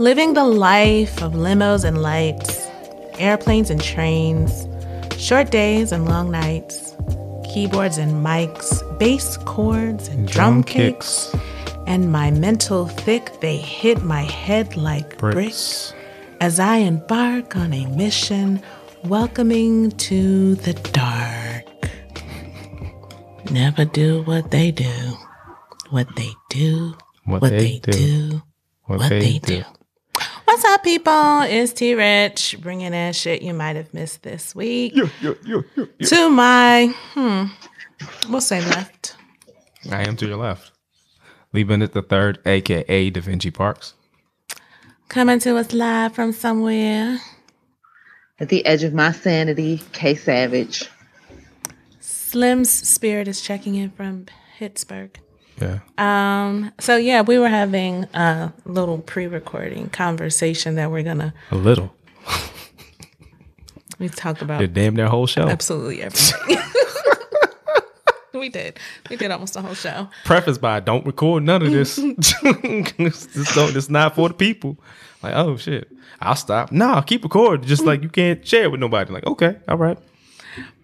Living the life of limos and lights, airplanes and trains, short days and long nights, keyboards and mics, bass chords and drum, kicks. And my mental thick, they hit my head like bricks. as I embark on a mission welcoming to the dark. Never do what they do, what they do, What what, they they, do. do, What what, they they, do. do. What's up, people? It's T Rich bringing in shit you might have missed this week. To my, hmm, we'll say left. I am to your left. Lee Bennett the third, aka Da Vinci Parks. Coming to us live from somewhere. At the edge of my sanity, K Savage. Slim's spirit is checking in from Pittsburgh. Yeah. Um, so yeah, we were having a little pre-recording conversation that we're gonna A little. we talk about The damn near whole show. absolutely everything. we did. We did almost the whole show. Preface by don't record none of this. this don't this not for the people. Like, oh shit. I'll stop. Nah, keep recording. Just like you can't share it with nobody. Like, okay, all right.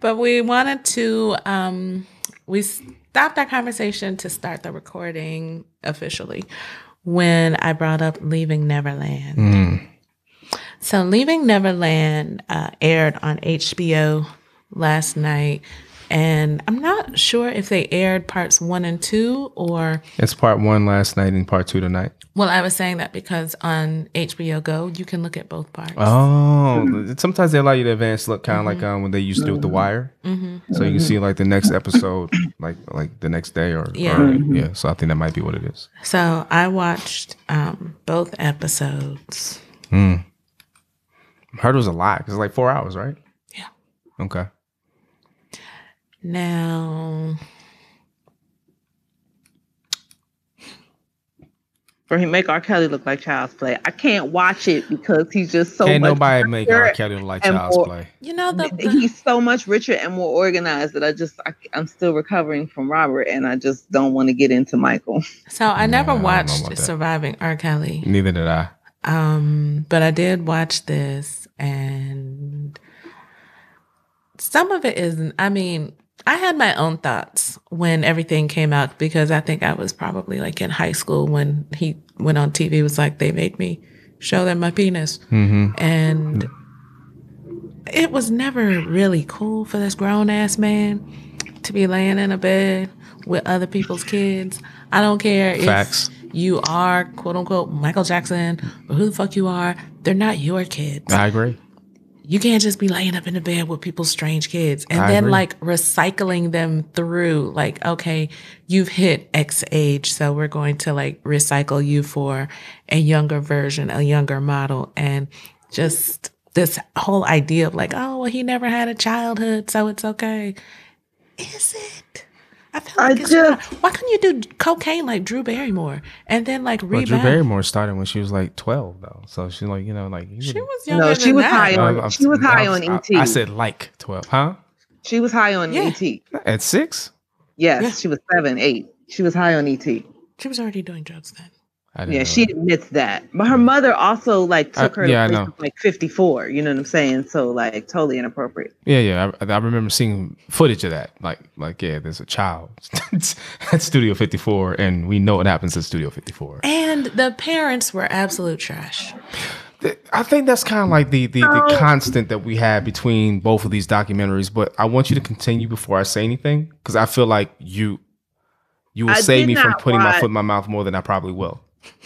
But we wanted to um we stopped that conversation to start the recording officially when I brought up Leaving Neverland. So Leaving Neverland uh, aired on HBO last night and I'm not sure if they aired parts 1 and 2 or It's part one last night and part two tonight. well I was saying that because on HBO Go you can look at both parts. Oh, sometimes they allow you to advance look, kind of like um, when they used to do with The Wire. So you can see like the next episode, like like the next day or Yeah. or- yeah. So I think that might be what it is. So I watched um, both episodes. I heard it was a lot because it's like four hours, right? Yeah. Okay. Now, For him make R. Kelly look like child's play. I can't watch it because he's just so Can't much nobody make R. Kelly look like child's more- play. you know the, the He's so much richer and more organized that I just I, I'm still recovering from Robert and I just don't want to get into Michael. so I never I watched about that. Surviving R. Kelly, Neither did I. um, but I did watch this, and some of it isn't. I mean, I had my own thoughts when everything came out because I think I was probably like in high school when he went on TV. It was like they made me show them my penis, Mm-hmm. and it was never really cool for this grown ass man to be laying in a bed with other people's kids. I don't care Facts. if you are quote unquote Michael Jackson or who the fuck you are. They're not your kids. I agree. You can't just be laying up in the bed with people's strange kids and I then agree. like recycling them through like, okay, you've hit X age. So we're going to like recycle you for a younger version, a younger model. And just this whole idea of like, oh, well, he never had a childhood. So it's okay. Is it? I feel I it's just- not. Why couldn't you do cocaine like Drew Barrymore and then like But Drew? Barrymore started when she was like twelve, though. So she's like, you know, like you she wouldn't- was younger No, she than was that. high on- I'm- she was high I'm- on I- ET. I said like twelve, huh? She was high on Yeah. ET. At six? Yes, Yeah. she was seven, eight. She was high on ET. She was already doing drugs then. I didn't Yeah, know she that. admits that. But her mother also like I- took her yeah, I to know. like 54. You know what I'm saying? So like totally inappropriate. Yeah, yeah. I, I remember seeing footage of that. Like, like yeah, there's a child at Studio 54, and we know what happens at Studio 54. And the parents were absolute trash. I think that's kind of like the, the the constant that we have between both of these documentaries. But I want you to continue before I say anything because I feel like you you will I save me from not putting my foot in my mouth more than I probably will.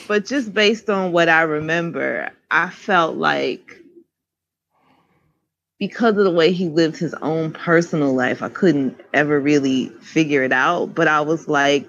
But just based on what I remember, I felt like because of the way he lived his own personal life, I couldn't ever really figure it out. But I was like,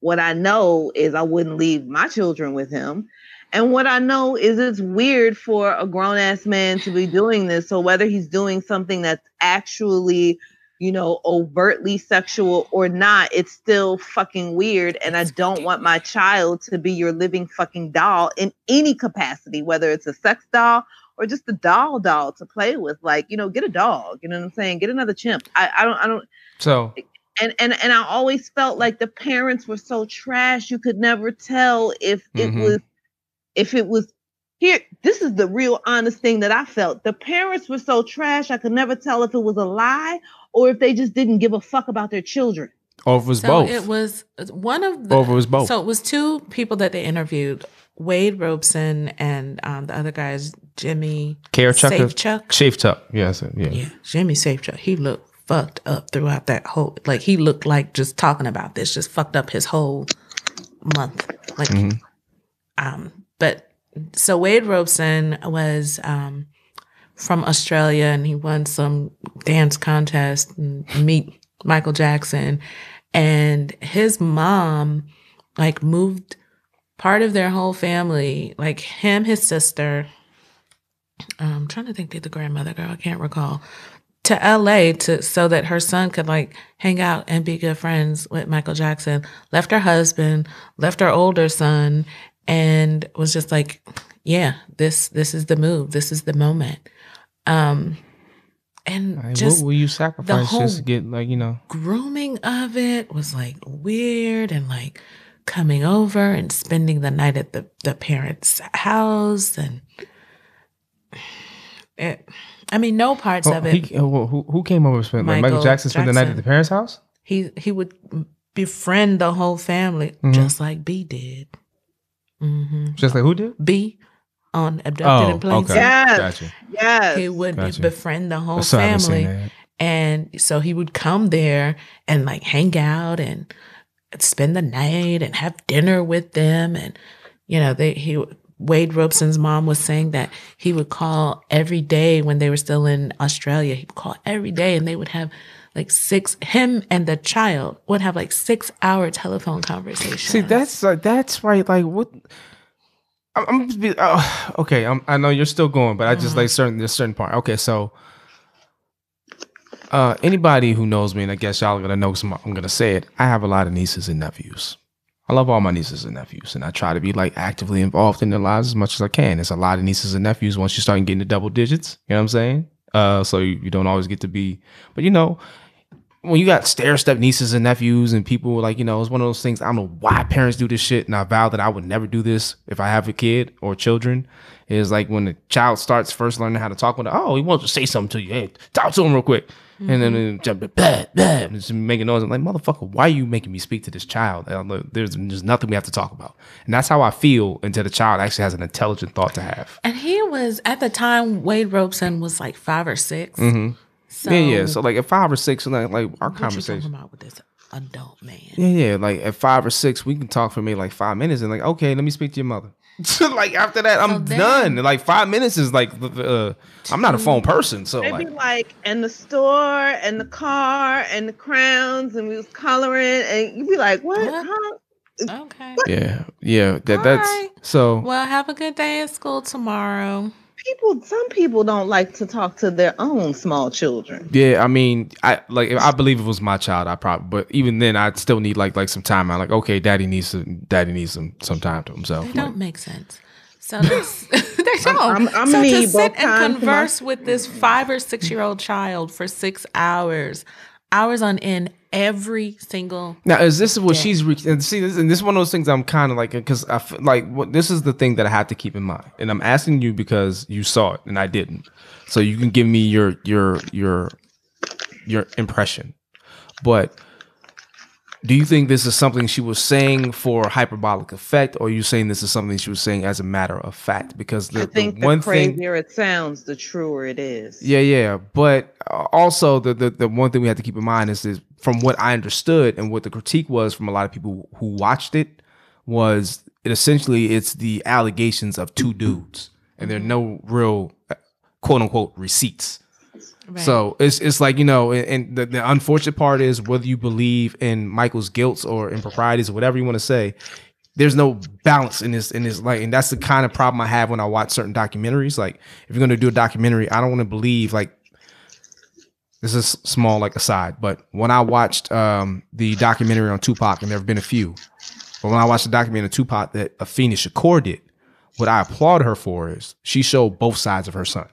what I know is I wouldn't leave my children with him. And what I know is it's weird for a grown ass man to be doing this. So whether he's doing something that's actually, you know, overtly sexual or not, it's still fucking weird. And I don't want my child to be your living fucking doll in any capacity, whether it's a sex doll or just a doll doll to play with. Like, you know, get a dog. You know what I'm saying? Get another chimp. I, I don't I don't So and and and I always felt like the parents were so trash. You could never tell if it Mhm. was if it was here. This is the real honest thing that I felt. The parents were so trash. I could never tell if it was a lie or if they just didn't give a fuck about their children. or if it was so both. it was one of the. or if it was both. So it was two people that they interviewed: Wade Robson and um, the other guys, Jimmy Care Chucker? Safechuck. Shave tuck. Yes. Yeah. Yeah, Jimmy Safechuck. He looked fucked up throughout that whole. Like he looked like just talking about this, just fucked up his whole month. Like, Mhm. um, but so Wade Robson was um from Australia and he won some dance contest and meet Michael Jackson, and his mom like moved part of their whole family, like him, his sister. Um, I'm trying to think did the grandmother girl. I can't recall to LA to so that her son could like hang out and be good friends with Michael Jackson. Left her husband, left her older son, and was just like, yeah, this this is the move. This is the moment. Um, and Like, just what will you sacrifice just to get like you know? grooming of it was like weird and like coming over and spending the night at the, the parents' house and it, I mean, no parts Oh, of it. he, oh, well, who who came over? and Spent like Michael Michael Jackson spent the night at the parents' house. he he would befriend the whole family Mhm. just like B did. Mm-hmm. Just like who did? B on abducted Oh, in plain okay. sight. Yes. Gotcha. Yes. He would Gotcha. befriend the whole So I haven't seen family. And so he would come there and like hang out and spend the night and have dinner with them. And, you know, they, he, Wade Robson's mom was saying that he would call every day when they were still in Australia. He would call every day and they would have like six, him and the child would have like six hour telephone conversations. See, that's like that's right. Like what? I'm, I'm oh, okay. I'm, I know you're still going, but I just Mm-hmm. like certain this certain part. Okay, so uh, anybody who knows me, and I guess y'all are gonna know, I'm gonna say it. I have a lot of nieces and nephews. I love all my nieces and nephews, and I try to be like actively involved in their lives as much as I can. It's a lot of nieces and nephews once you start getting to double digits. You know what I'm saying? Uh, so you, you don't always get to be, but you know, when you got stair step nieces and nephews and people like you know it's one of those things i don't know why parents do this shit and i vow that i would never do this if i have a kid or children is like when the child starts first learning how to talk with oh he wants to say something to you hey talk to him real quick. And then it jump blah, blah, and just making noise. I'm like motherfucker why are you making me speak to this child? Like, there's, there's nothing we have to talk about. And that's how i feel until the child actually has an intelligent thought to have. And he was, at the time, Wade Robson was like five or 6 Mhm. So, yeah yeah so like at five or six like, like our what you conversation talking about with this adult man? Yeah, yeah. Like at five or six, we can talk for maybe like five minutes, and like, okay, let me speak to your mother. like after that, I'm then- done. Like five minutes is like, uh, I'm not a phone person, so Maybe like, like in the store and the car and the crowns and we was coloring and you'd be like, what? What? Huh? Okay. yeah, yeah. That that's Alright. so. Well, have a good day at school tomorrow. People, some people don't like to talk to their own small children. Yeah, I mean, I like. if I believe it was my child. I probably, but even then, I'd still need like like some time. i'm like, okay, daddy needs some, daddy needs some some time to himself. They Like, don't make sense. So this, they don't. I'm- I'm so to sit and time to converse with this five or six year old child for six hours, hours on end, every single. Now, is this what Yeah. she's re- and see? This, and this is one of those things I'm kind of like because I feel like what this is the thing that I have to keep in mind, and I'm asking you because you saw it and I didn't, so you can give me your your your your impression. But do you think this is something she was saying for hyperbolic effect, or are you saying this is something she was saying as a matter of fact? Because the, I think the the, one thing crazier it sounds, the truer it is. yeah, yeah. But also, the, the the one thing we have to keep in mind is, is from what I understood and what the critique was from a lot of people who watched it was it essentially it's the allegations of two dudes, and there are mm-hmm. no real quote unquote receipts. So it's it's like you know, and, the, the unfortunate part is whether you believe in Michael's guilt or improprieties or whatever you want to say, there's no balance in this in this like and that's the kind of problem I have when I watch certain documentaries. Like if you're gonna do a documentary, I don't want to believe like this is small like aside, but when I watched um the documentary on Tupac, and there have been a few, but when I watched the documentary on Tupac that Afeni Shakur did, what I applaud her for is she showed both sides of her son.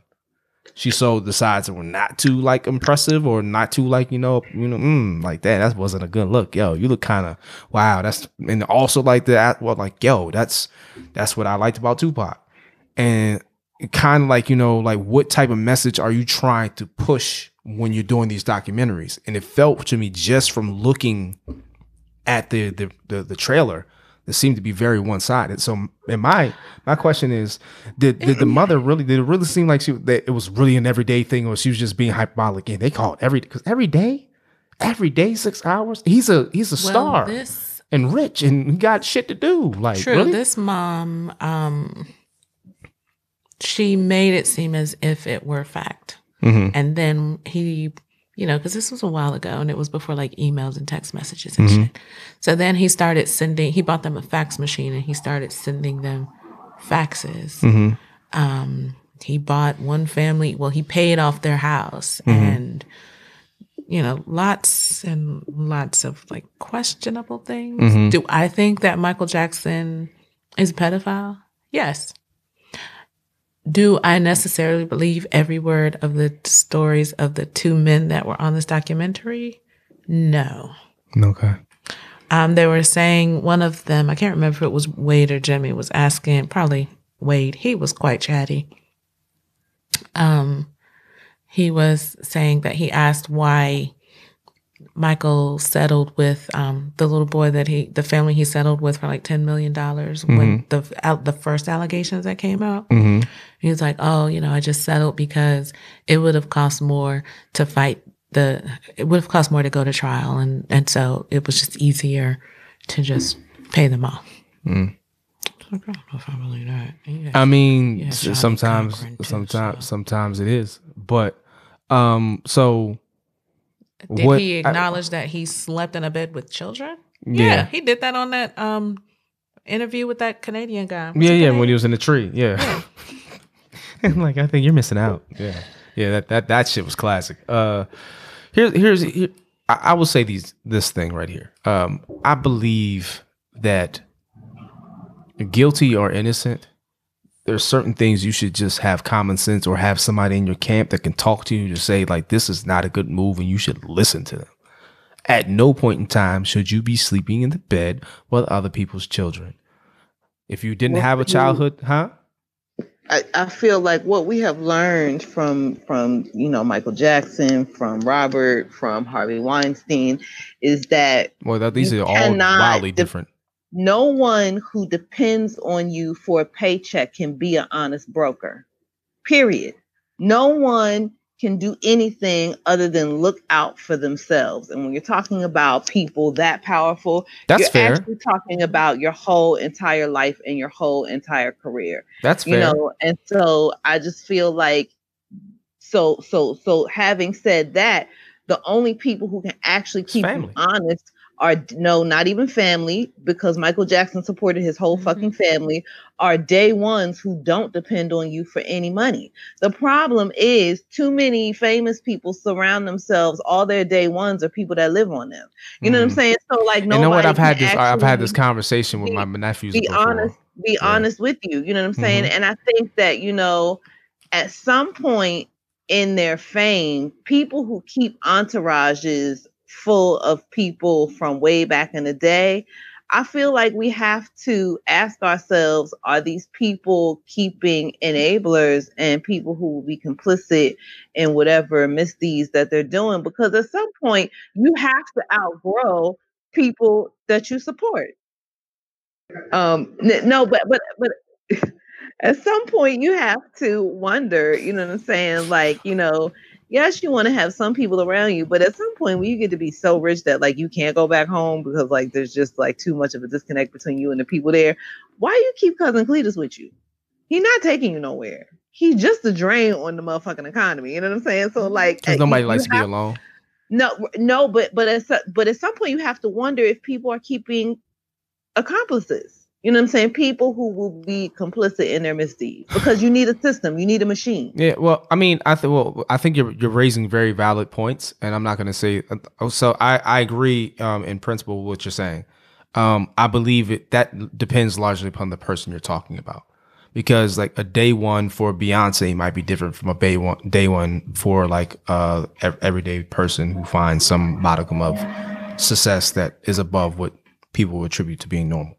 She showed the sides that were not too like impressive or not too like you know you know mm, like that. That wasn't a good look, yo. You look kind of wow. That's and also like that. Well, like yo, that's that's what I liked about Tupac, and kind of like you know like what type of message are you trying to push when you're doing these documentaries? And it felt to me just from looking at the the the, the trailer that seemed to be very one sided. So, and my my question is, did did the mother really did it really seem like she that it was really an everyday thing, or she was just being hyperbolic? And they call it every because every day, every day six hours. He's a he's a star this and rich and got shit to do. Like true. really? This mom, um, she made it seem as if it were fact, Mhm. and then he, you know, because this was a while ago, and it was before like emails and text messages and Mhm. shit. So then he started sending. He bought them a fax machine, and he started sending them faxes. Mhm. um, he bought one family well he paid off their house Mhm. and you know lots and lots of like questionable things Mhm. do i think that michael jackson is a pedophile yes do i necessarily believe every word of the stories of the two men that were on this documentary no Okay. um, they were saying one of them, I can't remember if it was Wade or Jimmy, was asking, probably Wade, he was quite chatty. Um, he was saying that he asked why Michael settled with um, the little boy that he, the family he settled with for like $10 million when the, out, the first allegations that came out. hmm He was like, "Oh, you know, I just settled because it would have cost more to fight the. It would have cost more to go to trial, and and so it was just easier to just pay them off." Mm. I don't know if I believe that. Yeah. I mean, Yeah, s- Charlie sometimes, Cochran too, sometimes, so. sometimes it is. But, um, so did what- he I- acknowledge that he slept in a bed with children? yeah, he did that on that um interview with that Canadian guy. Was yeah, yeah. When he was in the tree, yeah. and like, I think you're missing out. Yeah, yeah. That that that shit was classic. Uh, here's here's here, I, I will say these this thing right here. Um, I believe that guilty or innocent, there's certain things you should just have common sense or have somebody in your camp that can talk to you to say like this is not a good move and you should listen to them. At no point in time should you be sleeping in the bed with other people's children. If you didn't Well, have a you- childhood, huh? I, I feel like what we have learned from from you know Michael Jackson, from Robert, from Harvey Weinstein, is that Well, that, these are all wildly different. No one who depends on you for a paycheck can be an honest broker. Period. No one can do anything other than look out for themselves. And when you're talking about people that powerful, That's you're fair. actually talking about your whole entire life and your whole entire career. That's fair. you know and so i just feel like so so so having said that the only people who can actually keep you honest are no not even family because michael jackson supported his whole Mhm. fucking family are day ones who don't depend on you for any money the problem is too many famous people surround themselves all their day ones are people that live on them you know what i'm Mhm. saying so like no you know what? I've had this. I've had this conversation with be- my nephews. be before. honest be Yeah. honest with you you know what i'm saying and i think that you know at some point in their fame people who keep entourages full of people from way back in the day. I feel like we have to ask ourselves are these people keeping enablers and people who will be complicit in whatever misdeeds that they're doing? Because at some point you have to outgrow people that you support. Um no but but but at some point you have to wonder you know what i'm saying? Like you know yes you want to have some people around you but at some point when you get to be so rich that like you can't go back home because like there's just like too much of a disconnect between you and the people there why you keep cousin cletus with you he's not taking you nowhere he's just a drain on the motherfucking economy you know what i'm saying so mm-hmm. like Because nobody you- likes you to be alone. no, no, but but at some, but at some point you have to wonder if people are keeping accomplices. You know what I'm saying? People who will be complicit in their misdeeds because you need a system, you need a machine. Yeah, well, I mean, I think well, I think you're you're raising very valid points, and I'm not going to say. Uh, so I I agree um, in principle with what you're saying. Um, I believe it that depends largely upon the person you're talking about, because like a day one for Beyonce might be different from a day one day one for like uh everyday person who finds some modicum of success that is above what people attribute to being normal.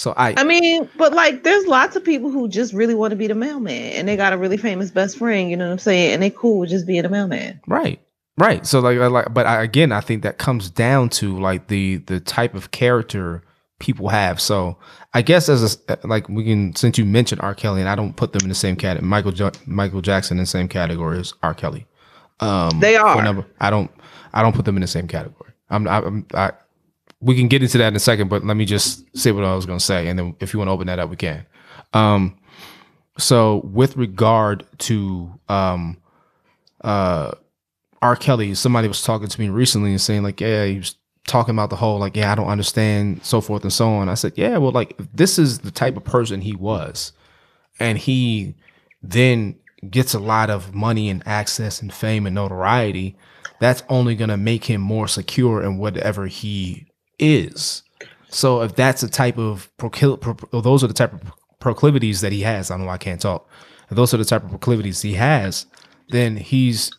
So I I mean, but like there's lots of people who just really want to be the mailman and they got a really famous best friend, you know what I'm saying? And they cool with just being a mailman. Right. Right. So like like but I, again, I think that comes down to like the the type of character people have. So I guess as a like we can since you mentioned R. Kelly and I don't put them in the same category Michael jo- Michael Jackson in the same category as R. Kelly. Um They are. Number, I don't I don't put them in the same category. I'm I'm I we can get into that in a second, but let me just say what I was going to say, and then if you want to open that up, we can. Um, so with regard to um, uh, R. Kelly, somebody was talking to me recently and saying like, yeah, he was talking about the whole like, yeah, I don't understand, so forth and so on. I said, yeah, well, like this is the type of person he was, and he then gets a lot of money and access and fame and notoriety. That's only going to make him more secure in whatever he is. So if that's the type of procl- pro- those are the type of proclivities that he has. I don't know I can't talk. If those are the type of proclivities he has, then he's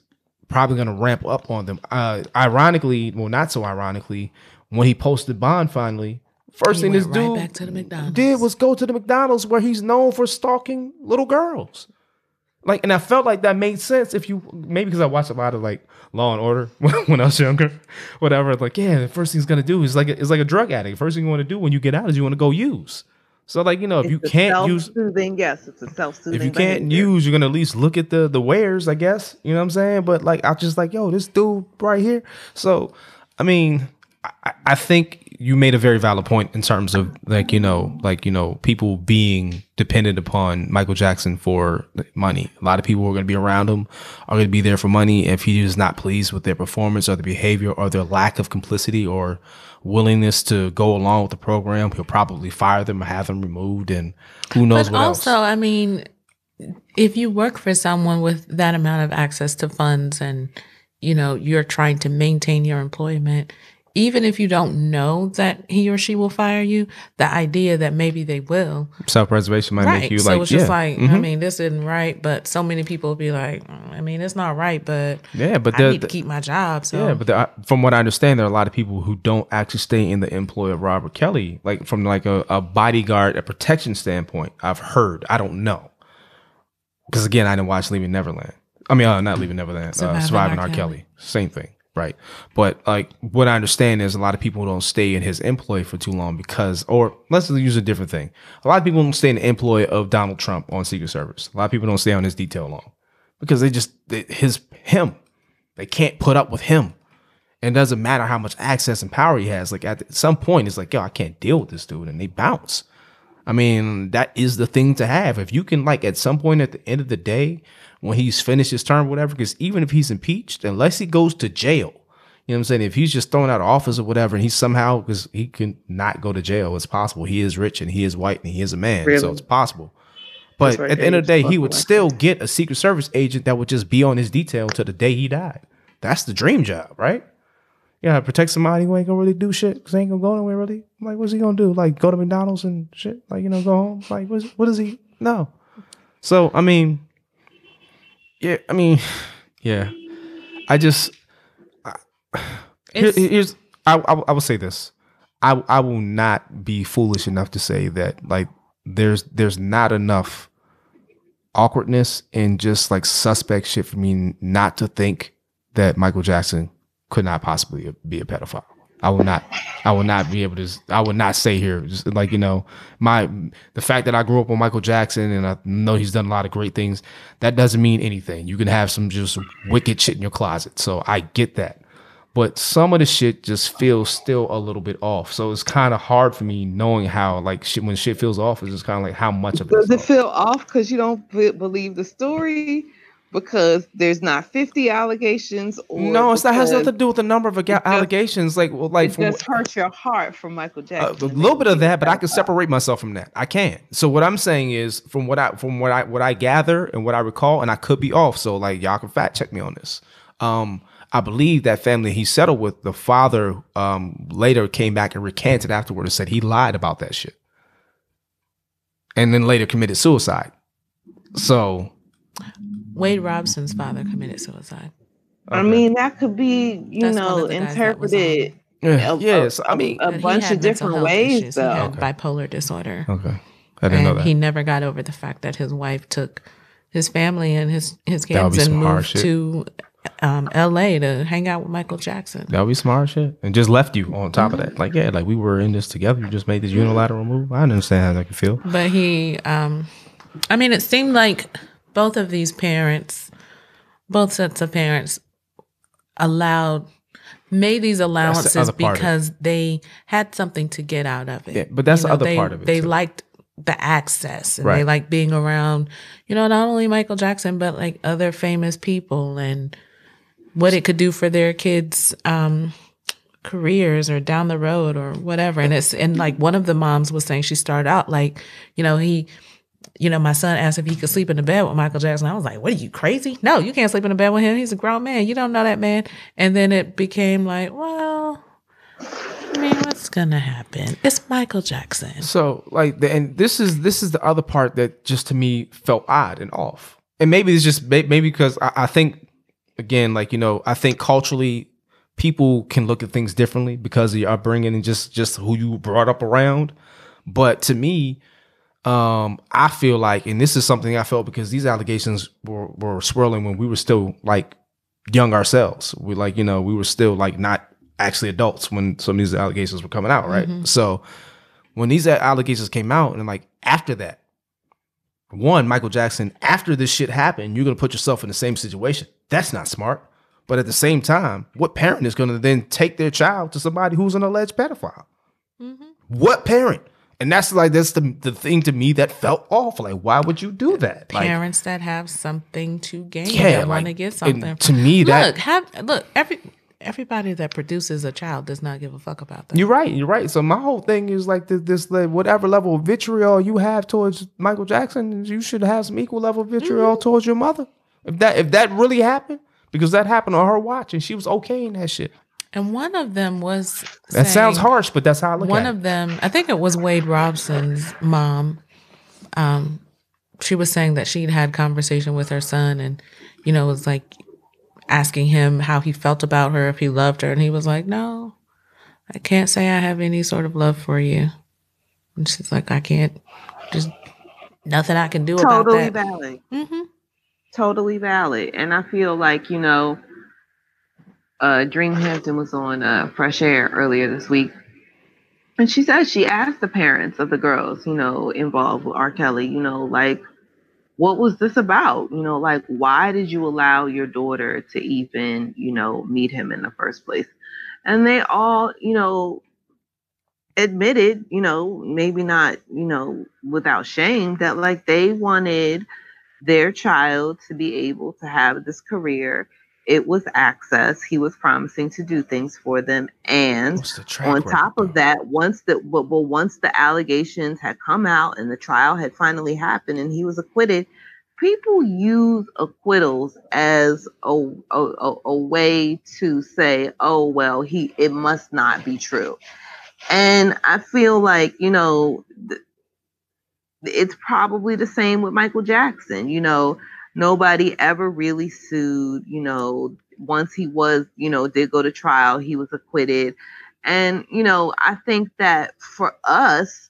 probably going to ramp up on them. Uh, ironically, well, not so ironically, when he posted Bond finally, first he thing this right dude did was go to the McDonald's where he's known for stalking little girls. Like, and I felt like that made sense if you maybe because I watched a lot of like Law and Order when I was younger, whatever. Like, yeah, the first thing he's gonna do is like it's like a drug addict. First thing you want to do when you get out is you want to go use. So like you know, if it's you can't use, then yes, it's a self-soothing. If you can't behavior. use, you're gonna at least look at the the wares, I guess. You know what I'm saying? But like, I just like, yo, this dude right here. So, I mean, I, I think you made a very valid point in terms of like you know like you know people being dependent upon Michael Jackson for money. A lot of people who are going to be around him are going to be there for money. If he is not pleased with their performance or their behavior or their lack of complicity or willingness to go along with the program, he'll probably fire them or have them removed. And who knows but what also, else. I mean, if you work for someone with that amount of access to funds and you know you're trying to maintain your employment even if you don't know that he or she will fire you, the idea that maybe they will. Self preservation might right. make you so like, so it's just yeah. like, mm-hmm. I mean, this isn't right. But so many people be like, mm, I mean, it's not right, but yeah, but I need to keep my job. So yeah, but there, from what I understand, there are a lot of people who don't actually stay in the employ of Robert Kelly, like from like a, a bodyguard, a protection standpoint. I've heard, I don't know, because again, I didn't watch Leaving Neverland. I mean, uh, not Leaving Neverland, uh, Surviving R. Kelly. Kelly. Same thing. Right. But like what I understand is a lot of people don't stay in his employ for too long because, or let's use a different thing. A lot of people don't stay in the employ of Donald Trump on Secret Service. A lot of people don't stay on his detail long because they just, they, his, him, they can't put up with him. And it doesn't matter how much access and power he has. Like at some point, it's like, yo, I can't deal with this dude. And they bounce. I mean, that is the thing to have. If you can, like, at some point at the end of the day, when he's finished his term, whatever, because even if he's impeached, unless he goes to jail, you know what I'm saying? If he's just thrown out of office or whatever, and he somehow because he can not go to jail, it's possible. He is rich and he is white and he is a man, really? so it's possible. But right, at the end of the day, he would still get a Secret Service agent that would just be on his detail to the day he died. That's the dream job, right? Yeah, protect somebody who ain't gonna really do shit because ain't gonna go nowhere really. Like, what's he gonna do? Like, go to McDonald's and shit? Like, you know, go home? Like, what's, what is he? No. So, I mean, yeah, I mean, yeah. I just here, here's I, I I will say this. I I will not be foolish enough to say that like there's there's not enough awkwardness and just like suspect shit for me not to think that Michael Jackson could not possibly be a pedophile. I will not. I will not be able to. I will not say here. Just like you know, my the fact that I grew up with Michael Jackson and I know he's done a lot of great things. That doesn't mean anything. You can have some just wicked shit in your closet. So I get that, but some of the shit just feels still a little bit off. So it's kind of hard for me knowing how like shit when shit feels off. It's just kind of like how much of it. Does it feel off because you don't believe the story? Because there's not 50 allegations or no, it's not has nothing to do with the number of aga- just- allegations. Like, well, like it from just hurts your heart for Michael Jackson. a little bit of that, but I can separate myself from that. I can't. So what I'm saying is, from what I from what I what I gather and what I recall, and I could be off. So like y'all can fact check me on this. Um, I believe that family he settled with, the father um later came back and recanted afterward and said he lied about that shit, and then later committed suicide. So Wade Robson's father committed suicide. I mean, that could be, you That's know, of the guys that was interpreted a- yes. I mean, a bunch of different ways, issues. He though. had Okay. bipolar disorder. okay, I didn't know that. he never got over the fact that his wife took his family and his his kids and moved to um, L.A. to hang out with Michael Jackson. That would be smart shit. And just left you on top of that. Like, yeah, like we were in this together. You just made this unilateral move. I understand how that can feel. But he, um, I mean, it seemed like both of these parents, both sets of parents, allowed made these allowances other part of it. because they had something to get out of it. Yeah, but that's the other they, part of it, They too. liked the access and they Right. liked being around, you know, not only Michael Jackson but like other famous people and what it could do for their kids' um, careers or down the road or whatever. And it's and like one of the moms was saying she started out like, you know, he you know, my son asked if he could sleep in the bed with Michael Jackson. I was like, "What are you crazy? No, you can't sleep in the bed with him. He's a grown man. You don't know that man." And then it became like, "Well, I mean, what's gonna happen? It's Michael Jackson." So, like, the, and this is this is the other part that just to me felt odd and off. And maybe it's just maybe because I, I think again, like you know, I think culturally people can look at things differently because of your upbringing and just just who you brought up around. But to me, um, I feel like, and this is something I felt because these allegations were, were swirling when we were still like young ourselves. We like, you know, we were still like not actually adults when some of these allegations were coming out, right? So when these allegations came out, and like after that, one, Michael Jackson, after this shit happened, you're gonna put yourself in the same situation. That's not smart. But at the same time, what parent is gonna then take their child to somebody who's an alleged pedophile? What parent? And that's like that's the the thing to me that felt off. Like, why would you do that? Like, Parents that have something to gain, yeah, that want to like, get something. to me, that look, have look every everybody that produces a child does not give a fuck about that. You're right. You're right. So my whole thing is like this, this like, whatever level of vitriol you have towards Michael Jackson, you should have some equal level of vitriol Mm-hmm. towards your mother. If that if that really happened, because that happened on her watch and she was okay in that shit. And one of them was That sounds harsh, but that's how I look one at of them i think it was wade robson's mom um she was saying that she'd had conversation with her son and you know was like asking him how he felt about her if he loved her and he was like no i can't say i have any sort of love for you and she's like i can't just nothing i can do totally about that Totally valid. hmm Totally valid. And I feel like, you know, uh Dream Hampton was on uh Fresh Air earlier this week. And she said she asked the parents of the girls, you know, involved with R. Kelly, you know, like, what was this about? You know, like, why did you allow your daughter to even, you know, meet him in the first place? And they all, you know, admitted, you know, maybe not, you know, without shame, that like they wanted their child to be able to have this career. It was access. He was promising to do things for them. And the on top of that, once the well, well, once the allegations had come out and the trial had finally happened and he was acquitted, people use acquittals as a a, a, way to say, oh well, he it must not be true. And I feel like you know. th- it's probably the same with Michael Jackson. You know, nobody ever really sued. You know, once he was, you know, did go to trial, he was acquitted. And, you know, I think that for us,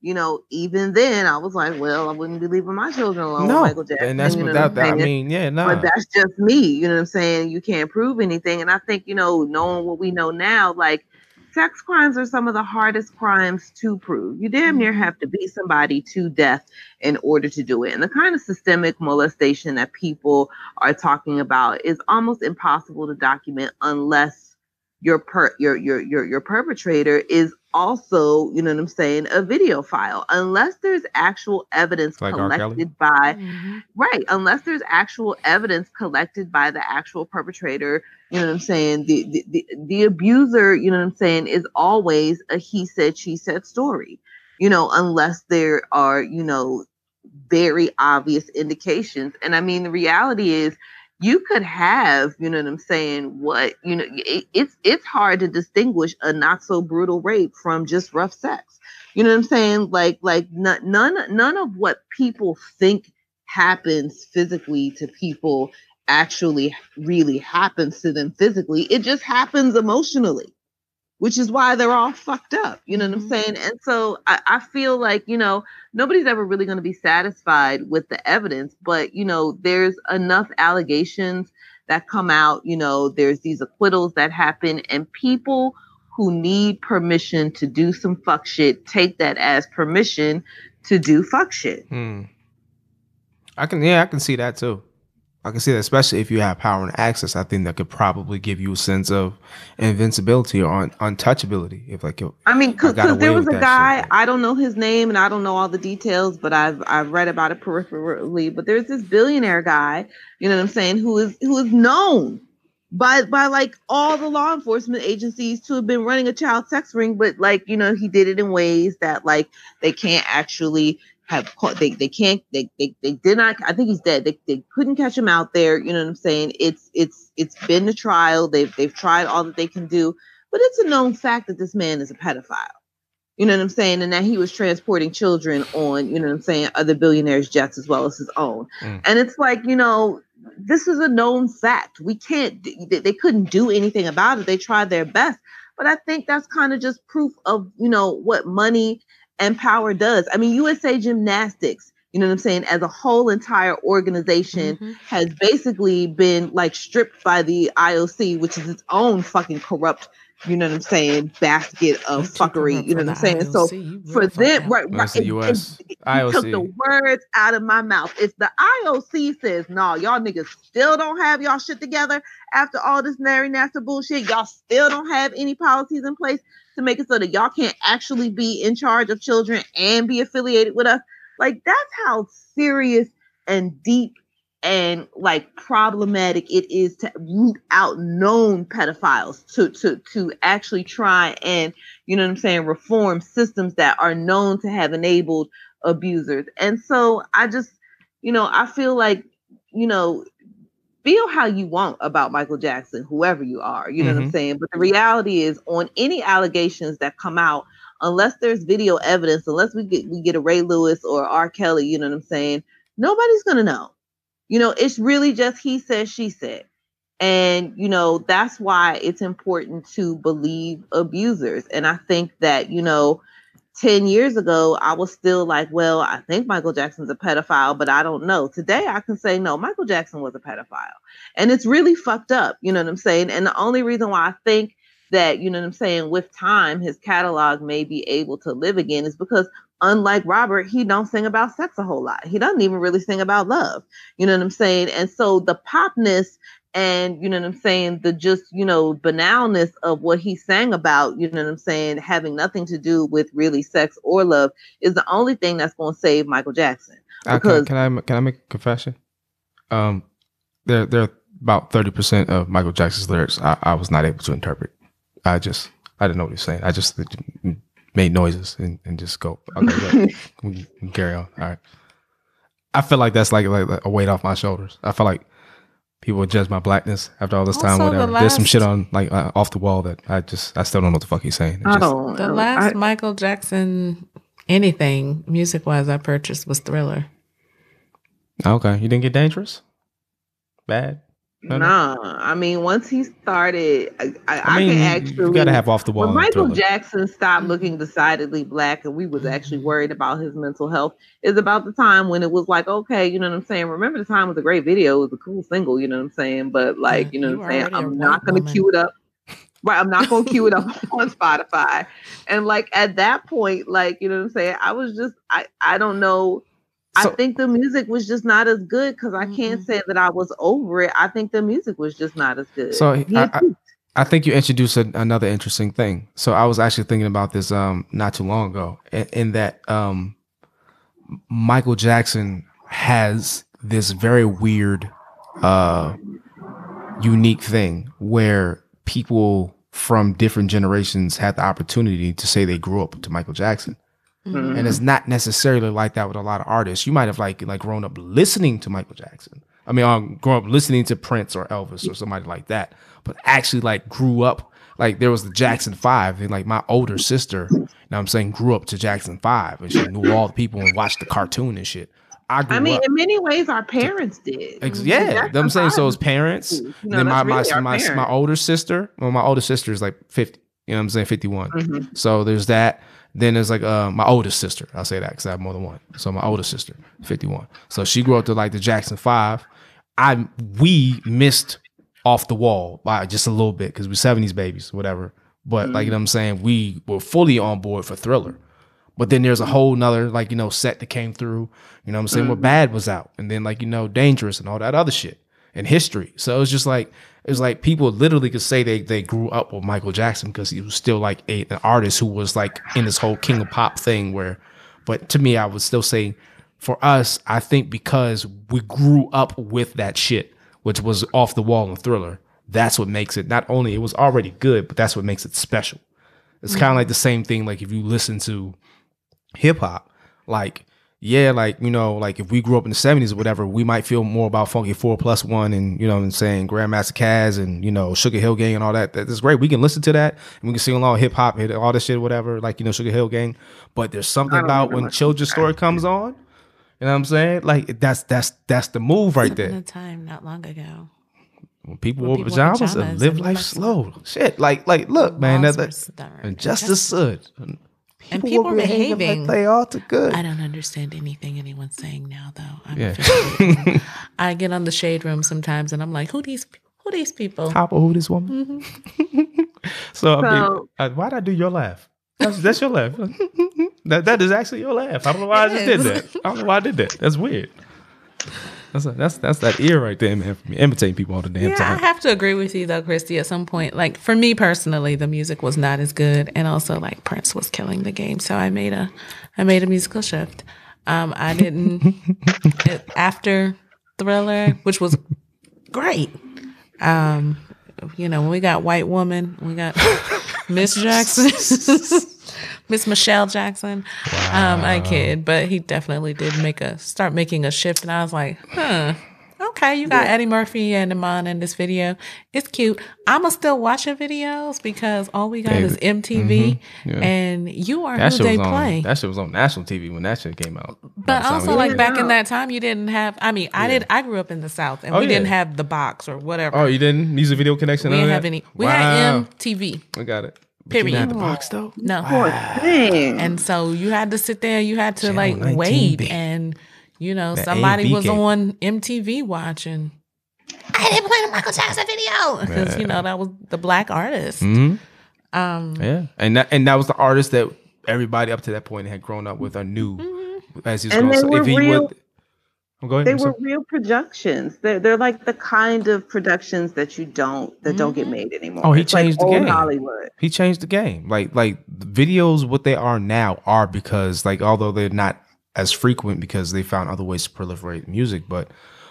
you know, even then I was like, well, I wouldn't be leaving my children alone no, Michael Jackson. and that's you know without that. I mean, yeah, no. but that's just me. You know what I'm saying? You can't prove anything. And I think, you know, knowing what we know now, like sex crimes are some of the hardest crimes to prove. You damn near mm-hmm. have to beat somebody to death in order to do it. And the kind of systemic molestation that people are talking about is almost impossible to document unless your per your your your your perpetrator is also, you know what I'm saying, a video file, unless there's actual evidence Like collected by Mm-hmm. Right. Unless there's actual evidence collected by the actual perpetrator, you know what I'm saying? The, the the the abuser, you know what I'm saying, is always a he said, she said story. You know, unless there are, you know, very obvious indications. And I mean the reality is you could have, you know what I'm saying, what, you know, it, it's it's hard to distinguish a not so brutal rape from just rough sex. You know what I'm saying? Like like none none none of what people think happens physically to people actually really happens to them physically. It just happens emotionally, which is why they're all fucked up. You know what I'm Mhm. saying? And so I, I feel like, you know, nobody's ever really going to be satisfied with the evidence, but, you know, there's enough allegations that come out, you know, there's these acquittals that happen, and people who need permission to do some fuck shit take that as permission to do fuck shit. Hmm. I can, yeah, I can see that too. I can see that, especially if you have power and access. I think that could probably give you a sense of invincibility or un- untouchability. If like, yo, I mean, because there was a guy shit. I don't know his name and I don't know all the details, but I've I've read about it peripherally. But there's this billionaire guy, you know what I'm saying, who is who is known by by like all the law enforcement agencies to have been running a child sex ring, but like you know he did it in ways that like they can't actually have caught they they can't they they, they did not I think he's dead. They, they couldn't catch him out there, you know what I'm saying? It's it's it's been a trial. They've they've tried all that they can do, but it's a known fact that this man is a pedophile. You know what I'm saying? And that he was transporting children on, you know what I'm saying, other billionaires' jets as well as his own. Mm. And it's like, you know, this is a known fact. We can't, they, they couldn't do anything about it. They tried their best. But I think that's kind of just proof of, you know, what money and power does. I mean, USA Gymnastics, you know what I'm saying, as a whole entire organization Mhm. has basically been like stripped by the IOC, which is its own fucking corrupt, you know what I'm saying, basket of You too fuckery. You know what I'm saying? So IOC. You for them, up. right, right. The it- it- You took the words out of my mouth. If the IOC says, no, y'all niggas still don't have y'all shit together after all this Larry Nassar bullshit, y'all still don't have any policies in place to make it so that y'all can't actually be in charge of children and be affiliated with us. Like, that's how serious and deep and like problematic it is to root out known pedophiles to to to actually try and you know what I'm saying reform systems that are known to have enabled abusers. And so I just you know I feel like you know feel how you want about Michael Jackson whoever you are, you know what I'm Mhm. saying? But the reality is on any allegations that come out unless there's video evidence, unless we get we get a Ray Lewis or R. Kelly, you know what I'm saying? Nobody's gonna know. You know, it's really just he said, she said. And, you know, that's why it's important to believe abusers. And I think that, you know, 10 years ago, I was still like, well, I think Michael Jackson's a pedophile, but I don't know. Today, I can say, no, Michael Jackson was a pedophile. And it's really fucked up. You know what I'm saying? And the only reason why I think that, you know what I'm saying, with time, his catalog may be able to live again is because unlike Robert, he don't sing about sex a whole lot. He doesn't even really sing about love. You know what I'm saying? And so the popness and you know what I'm saying, the just, you know, banalness of what he sang about, you know what I'm saying, having nothing to do with really sex or love is the only thing that's going to save Michael Jackson. Uh, can, can I can I make a confession? Um, there there are about thirty percent of Michael Jackson's lyrics I, I was not able to interpret. I just I didn't know what he was saying. I just made noises and, and just go. Okay, yeah, carry on. All right. I feel like that's like, like a weight off my shoulders. I feel like people judge my blackness after all this time. Also, the Whatever. There's some shit on like uh, off the wall that I just I still don't know what the fuck he's saying. I just- don't The last I- Michael Jackson anything music wise I purchased was Thriller. Okay, you didn't get dangerous. Bad. No, no. Nah, I mean, once he started, I, I, I mean, can actually. you gotta have off the wall. when Michael. Jackson stopped looking decidedly black, and we was actually mm-hmm. worried about his mental health, is about the time when it was like, okay, you know what I'm saying. Remember the time was a great video, it was a cool single, you know what I'm saying. But like, you know you what I'm saying. I'm not gonna woman. cue it up. Right, I'm not gonna cue it up on Spotify. And like at that point, like you know what I'm saying, I was just I I don't know. So- I think the music was just not as good because I can't Mm-mm. say that I was over it. I think the music was just not as good. So, I- I- I think you introduced a, another interesting thing. So I was actually thinking about this um not too long ago, in, in that um Michael Jackson has this very weird, uh, unique thing where people from different generations had the opportunity to say they grew up to Michael Jackson. Mm-hmm. And it's not necessarily like that with a lot of artists. You might have like like grown up listening to Michael Jackson. I mean, um, grown up listening to Prince or Elvis or somebody like that, but actually like grew up like there was the Jackson Five, and like my older sister, now I'm saying grew up to Jackson Five, and she knew all the people and watched the cartoon and shit. I grew I mean, up. in many ways, our parents did. Ex- yeah, That's I'm saying so. As parents, You and know, then my my really my, my parents. older sister. Well, my older sister is like 50. You know what I'm saying? 51. Mhm. So there's that. Then there's like uh, my oldest sister. I'll say that because I have more than one. So my oldest sister, 51. So she grew up to like the Jackson Five. I we missed off the wall by just a little bit because we're 70s babies, whatever. But like you know what I'm saying, we were fully on board for Thriller. But then there's a whole nother like you know set that came through. You know what I'm saying? Where Bad was out, and then like you know Dangerous and all that other shit and history. So it was just like it was like people literally could say they they grew up with Michael Jackson because he was still like a, an artist who was like in this whole King of Pop thing. Where, but to me, I would still say for us, I think because we grew up with that shit, which was off the wall and Thriller. That's what makes it not only it was already good, but that's what makes it special. It's kind of mm-hmm. like the same thing. Like if you listen to hip hop, like yeah, like you know, like if we grew up in the seventies or whatever, we might feel more about Funky Four Plus One and you know what I'm saying Grandmaster Caz and you know Sugar Hill Gang and all that. That's great. We can listen to that and we can sing along hip hop, hit all this shit, whatever. Like you know Sugar Hill Gang. But there's something about when Children's Story comes on. You know what I'm saying? Like that's that's that's the move right In a there. time not long ago. When people When wore people wore pajamas and live life live slow. Shit, like like look, man, that, were that stubborn. and justice stood. And people were behaving. like they ought to good. I don't understand anything anyone's saying now, though. I'm Yeah. I get on the shade room sometimes, and I'm like, "Who these? Who these people?" Top of who this woman? so, I mean, uh, why'd I do your laugh? That's, that's your laugh. that that is actually your laugh. I don't know why I It just did that. I don't know why I did that. That's weird. That's a, that's that's that ear right there, man. Imitating people all the damn Yeah, I have to agree with you though, Christy. At some point, like for me personally, the music was not as good, and also like Prince was killing the game. So I made a, I made a musical shift. Um, I didn't it- after Thriller, which was great. Um, you know, when we got White Woman, we got Miss Jackson, Miss Michelle Jackson. Um, I kid, but he definitely did make a start making a shift, and I was like, huh. Okay, you got Eddie Murphy and Iman in this video. It's cute. I'ma still watching videos because all we got is MTV, Yeah. and you are That who they on. play. That shit was on national TV when that shit came out. But also, like back in that time, you didn't have. I mean, I did. I grew up in the South, and Oh, we didn't have the box or whatever. oh, you didn't music video connection. we didn't have any. We Wow. had MTV. I got it. But you didn't Period. have the box though. No, Poor thing. and so you had to sit there. You had to Channel like 19B. wait, and you know That somebody was AMV on MTV watching. I didn't play the Michael Jackson video because you know that was the black artist. hmm Um, Yeah, and that and that was the artist that everybody up to that point had grown up with or knew Mm-hmm. as he was And growing. they So were if he real- would, oh, go they were sorry. real productions. They're they're like the kind of productions that you don't that don't get mm-hmm. made anymore. Oh, he It's like changed the old game. Hollywood. he changed the game. Like like the videos, what they are now are because like although they're not as frequent because they found other ways to proliferate music, but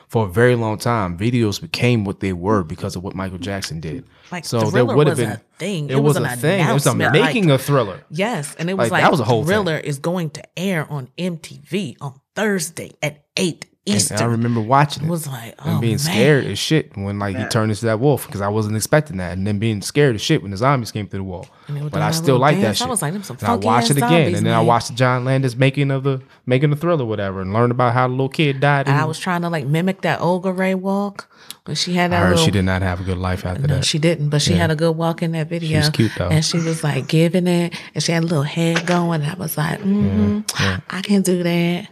for a very long time, videos became what they were because of what Michael Jackson did. Like so there Thriller would have was been a thing. It, It was, was a thing. It was a making like- a thriller. Yes, and it was Like, like, that was a whole thing. Thriller is going to air on MTV on Thursday at eight And I remember watching it it. was like, oh and being man. scared as shit when like he turned into that wolf because I wasn't expecting that, and then being scared as shit when the zombies came through the wall. But I still like that shit. I was like, them some and I watched it again, zombies, and then I watched John Landis making of the making the thriller, whatever, and learned about how the little kid died. And I was trying to like mimic that Ola Ray walk when she had I that heard little. she did not have a good life after No, that. she didn't, but she Yeah. had a good walk in that video. was cute, though. And she was like giving it, and she had a little head going. And I was like, mm-hmm, yeah. I can do that.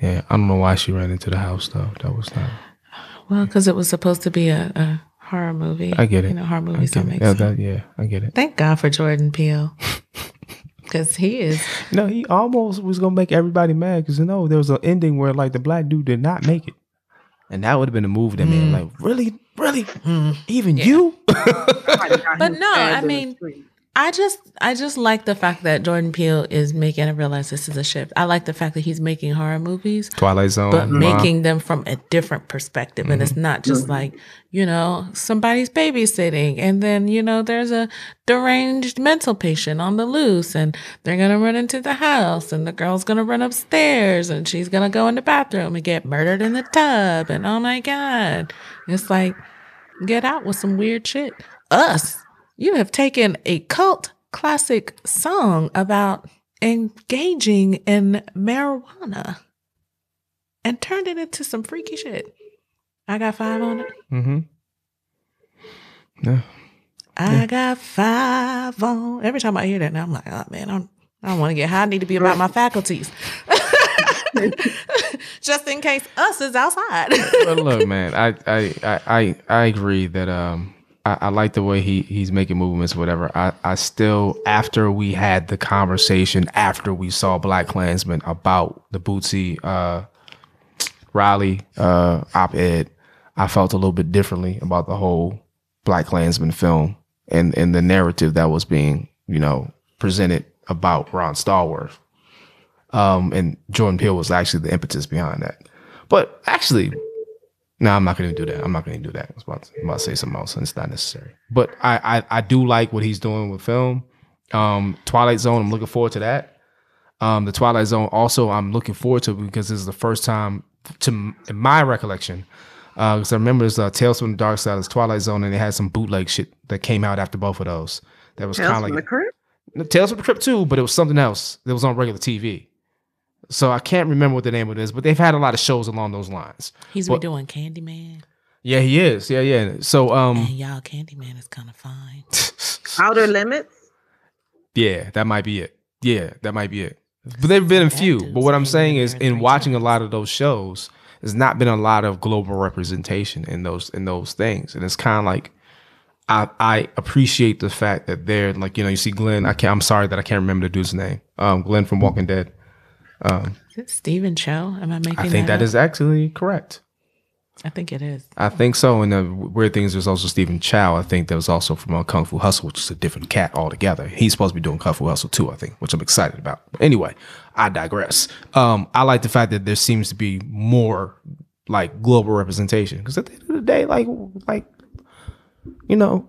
Yeah, I don't know why she ran into the house though. That was not. Well, because it was supposed to be a, a horror movie. I get it. You know, horror I movies don't make yeah, sense. that, yeah, I get it. Thank God for Jordan Peele. Because he is. No, he almost was gonna make everybody mad because you know there was an ending where like the black dude did not make it. and that would have been a movie that made Mm. like really, really, Mm. even Yeah. you. But no, I mean- I just I just like the fact that Jordan Peele is making I realize this is a shift. I like the fact that he's making horror movies, Twilight Zone, but Mom. making them from a different perspective. And it's not just Mhm. like, you know, somebody's babysitting and then, you know, there's a deranged mental patient on the loose and they're gonna run into the house and the girl's gonna run upstairs and she's gonna go in the bathroom and get murdered in the tub and oh my god. It's like get out with some weird shit. Us, you have taken a cult classic song about engaging in marijuana and turned it into some freaky shit. I got five on it. Mm-hmm. Yeah. I got five on. Every time I hear that, now I'm like, oh man, I'm, I don't want to get high. I need to be about my faculties. Just in case us is outside. look, man, I I I I, I agree that um I, I like the way he he's making movements, whatever. I I still after we had the conversation after we saw Black Klansman about the Bootsy uh Riley uh op ed, I felt a little bit differently about the whole Black Klansman film and and the narrative that was being you know presented about Ron Stallworth. Um, and Jordan Peele was actually the impetus behind that. But actually, no, I'm not going to do that. I'm not going to do that. I was about to, I'm about to say something else, and it's not necessary. But I, I, I do like what he's doing with film. Um, Twilight Zone, I'm looking forward to that. Um, the Twilight Zone, also, I'm looking forward to because this is the first time, to in my recollection, because I remember there's uh, Tales from the Dark Side, there's Twilight Zone, and it had some bootleg shit that came out after both of those. That was kind of from like the Crypt? Tales from the Crypt too, but it was something else that was on regular TV. So I can't remember what the name of it is, but they've had a lot of shows along those lines. He's Well- redoing Candyman. Yeah, he is. Yeah, yeah. So and um y'all, Candyman is kind of fine. Outer Limits? yeah, that might be it. Yeah, that might be it. But there've been a few. But what I'm saying is in in watching a lot of those shows, there's not been a lot of global representation in those in those things. And it's kind of like I I appreciate the fact that they're like, you know, you see Glenn, I can't I'm sorry that I can't remember the dude's name. Um Glenn from Walking Dead. Um Is it Stephen Chow? Am I making I think that up? is actually correct. I think it is. I think so. And the weird thing is, there's also Stephen Chow. I think that was also from uh, Kung Fu Hustle, which is a different cat altogether. He's supposed to be doing Kung Fu Hustle too, I think, which I'm excited about. But anyway, I digress. Um, I like the fact that there seems to be more like global representation because at the end of the day, like, like, you know,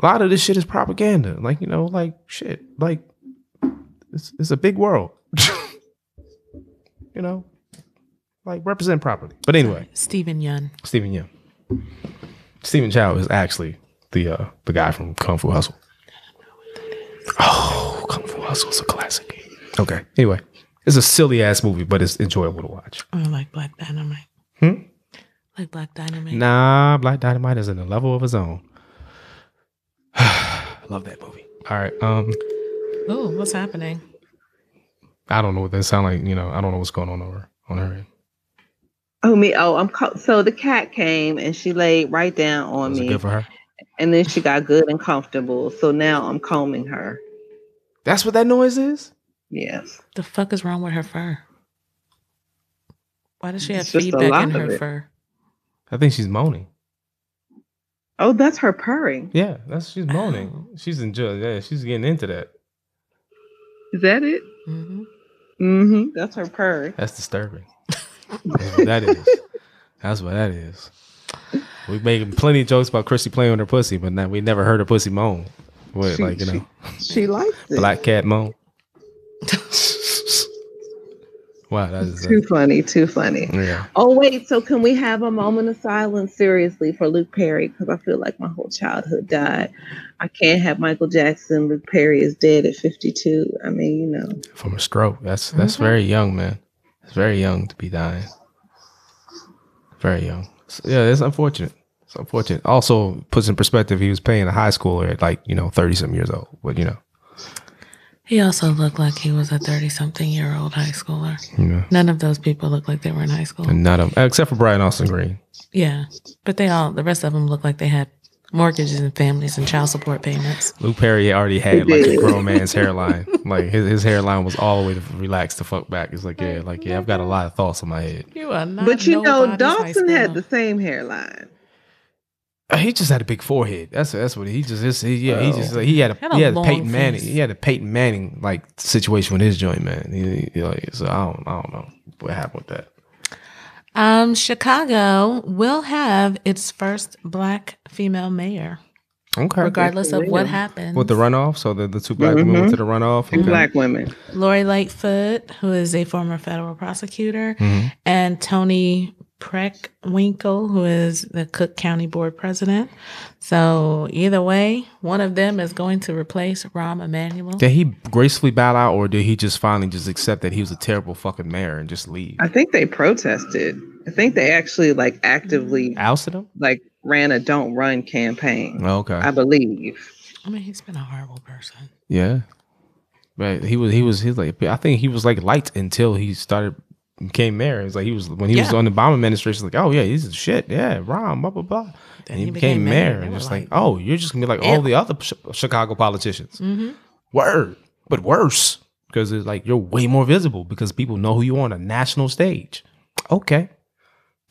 a lot of this shit is propaganda. Like, you know, like shit, like it's, it's a big world. you know, like represent properly. But anyway. Steven Yeun. Stephen Yim. Stephen Chow is actually the uh, the guy from Kung Fu Hustle. Oh, Kung Fu Hustle is a classic. Okay. Anyway, it's a silly ass movie, but it's enjoyable to watch. Oh, like Black Dynamite. Hmm? Like Black Dynamite. Nah, Black Dynamite is in a level of his own. Love that movie. All right. Um, Oh, what's happening? I don't know what that sound like. You know, I don't know what's going on over on her end. Oh me. Oh, I'm co- so the cat came and she laid right down on Was it me, good for her? and then she got good and comfortable. So now I'm combing her. That's what that noise is. Yes. The fuck is wrong with her fur? Why does she have It's feedback in her fur? I think she's moaning. Oh, that's her purring. Yeah, that's she's moaning. She's enjoying. Yeah, she's getting into that. Is that it? hmm Mm-hmm. That's her purring. That's disturbing. That's what that is. That's what that is. We making plenty of jokes about Chrissy playing with her pussy, but now we never heard her pussy moan. What, She- like you know, She likes it. black cat moan. wow, that is Too funny. Too funny. yeah. Oh wait, so can we have a moment of silence seriously for Luke Perry? Because I feel like my whole childhood died. I can't have Michael Jackson. Luke Perry is dead at 52. I mean, you know. From a stroke. That's that's Mhm. very young, man. It's very young to be dying. Very young. So, yeah, it's unfortunate. It's unfortunate. Also puts in perspective he was paying a high schooler at like, you know, thirty some years old. But you know, He also looked like he was a 30 something year old high schooler. you know. None of those people looked like they were in high school. And none of them except for Brian Austin Green. Yeah. But they all, the rest of them looked like they had mortgages and families and child support payments. Luke Perry already had like a grown man's hairline. Like his, his hairline was all the way to relax the fuck back. It's like yeah, like yeah, I've got a lot of thoughts in my head. You are not. But you know, Dawson had the same hairline. Uh, He just had a big forehead. That's that's what he just is. He, yeah, he just Oh. he had a Had a he had a long Peyton Manning. He had a Peyton Manning like situation with his joint man. He, he, like, so I don't I don't know what happened with that. Um, Chicago will have its first black female mayor, Okay. regardless of what will. happens. With the runoff, so the, the two black women went to the runoff. Two Okay. black women. Lori Lightfoot, who is a former federal prosecutor, Mhm. and Toni Preckwinkle, who is the Cook County Board President. So either way, one of them is going to replace Rahm Emanuel. Did he gracefully bow out, or did he just finally just accept that he was a terrible fucking mayor and just leave? I think they protested. I think they actually like actively Ousted him? like ran a don't run campaign. Okay. I believe. I mean, he's been a horrible person. Yeah. But he was he was he's like I think he was like light until he started became mayor. It's like he was when he was on the Obama administration, like, oh yeah, he's a shit. Yeah, Rahm, blah blah blah. And he, he became, became mayor. and just like, like, oh, you're just gonna be like Yeah. all the other Chi- Chicago politicians. hmm Word, but worse because it's like you're way more visible because people know who you are on a national stage. Okay,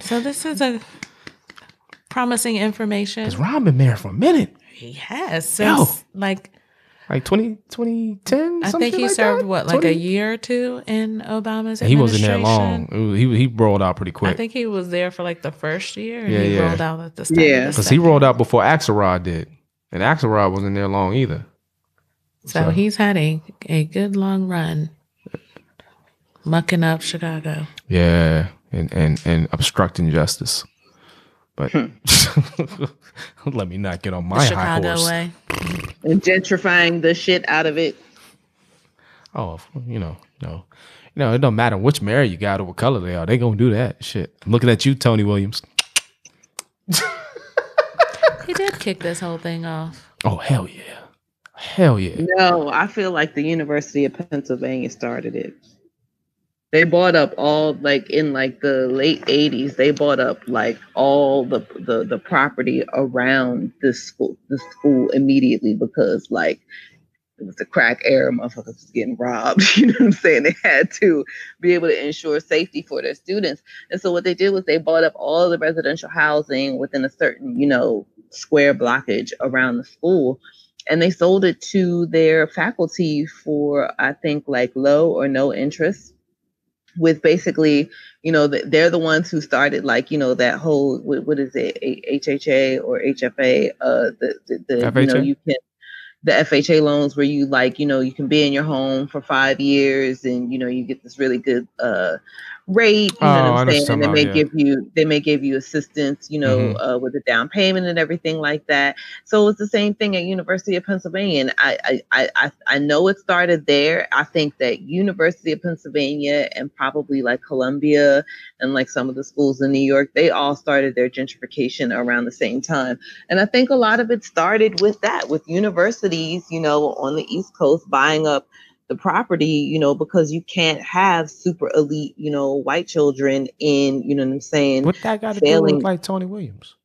So this is a promising information. because Rahm been mayor for a minute, He has Yo. since like like 20, 2010. I some think he like served that? what like 20? a year or two in Obama's He wasn't there long. Was- he he rolled out pretty quick. I think he was there for like the first year, and Yeah, he yeah. rolled out at the start. Yeah. Because he rolled out before Axelrod did. And Axelrod wasn't there long either. So So- he's had a, a good long run mucking up Chicago. Yeah. And and, and obstructing justice. But hmm. let me not get on The my high Chicago horse. way. And gentrifying the shit out of it. Oh, you know, no. You know, it don't matter which mayor you got or what color they are. They gonna do that shit. I'm looking at you, Tony Williams. He did kick this whole thing off. Oh hell yeah. Hell yeah. No, I feel like the University of Pennsylvania started it. They bought up all like in like the late 80s, they bought up like all the the, the property around this school the school immediately because like it was the crack era, motherfuckers was getting robbed. You know what I'm saying? They had to be able to ensure safety for their students. And so what they did was they bought up all the residential housing within a certain, you know, square blockage around the school and they sold it to their faculty for I think like low or no interest with basically you know th- they're the ones who started like you know that whole what, what is it HHA or HFA uh the the, the you know you can the FHA loans where you like you know you can be in your home for 5 years and you know you get this really good uh rate you Oh, know what know I'm saying and they may yeah. give you they may give you assistance you know Mhm. uh, with the down payment and everything like that so it's the same thing at University of Pennsylvania. And I, I, I- I know it started there. I think that University of Pennsylvania and probably like Columbia and like some of the schools in New York, they all started their gentrification around the same time. And I think a lot of it started with that, with universities, you know, on the East Coast buying up the property, you know, because you can't have super elite, you know, white children in, you know what I'm saying, What that got to do Failing- with like Tony Williams?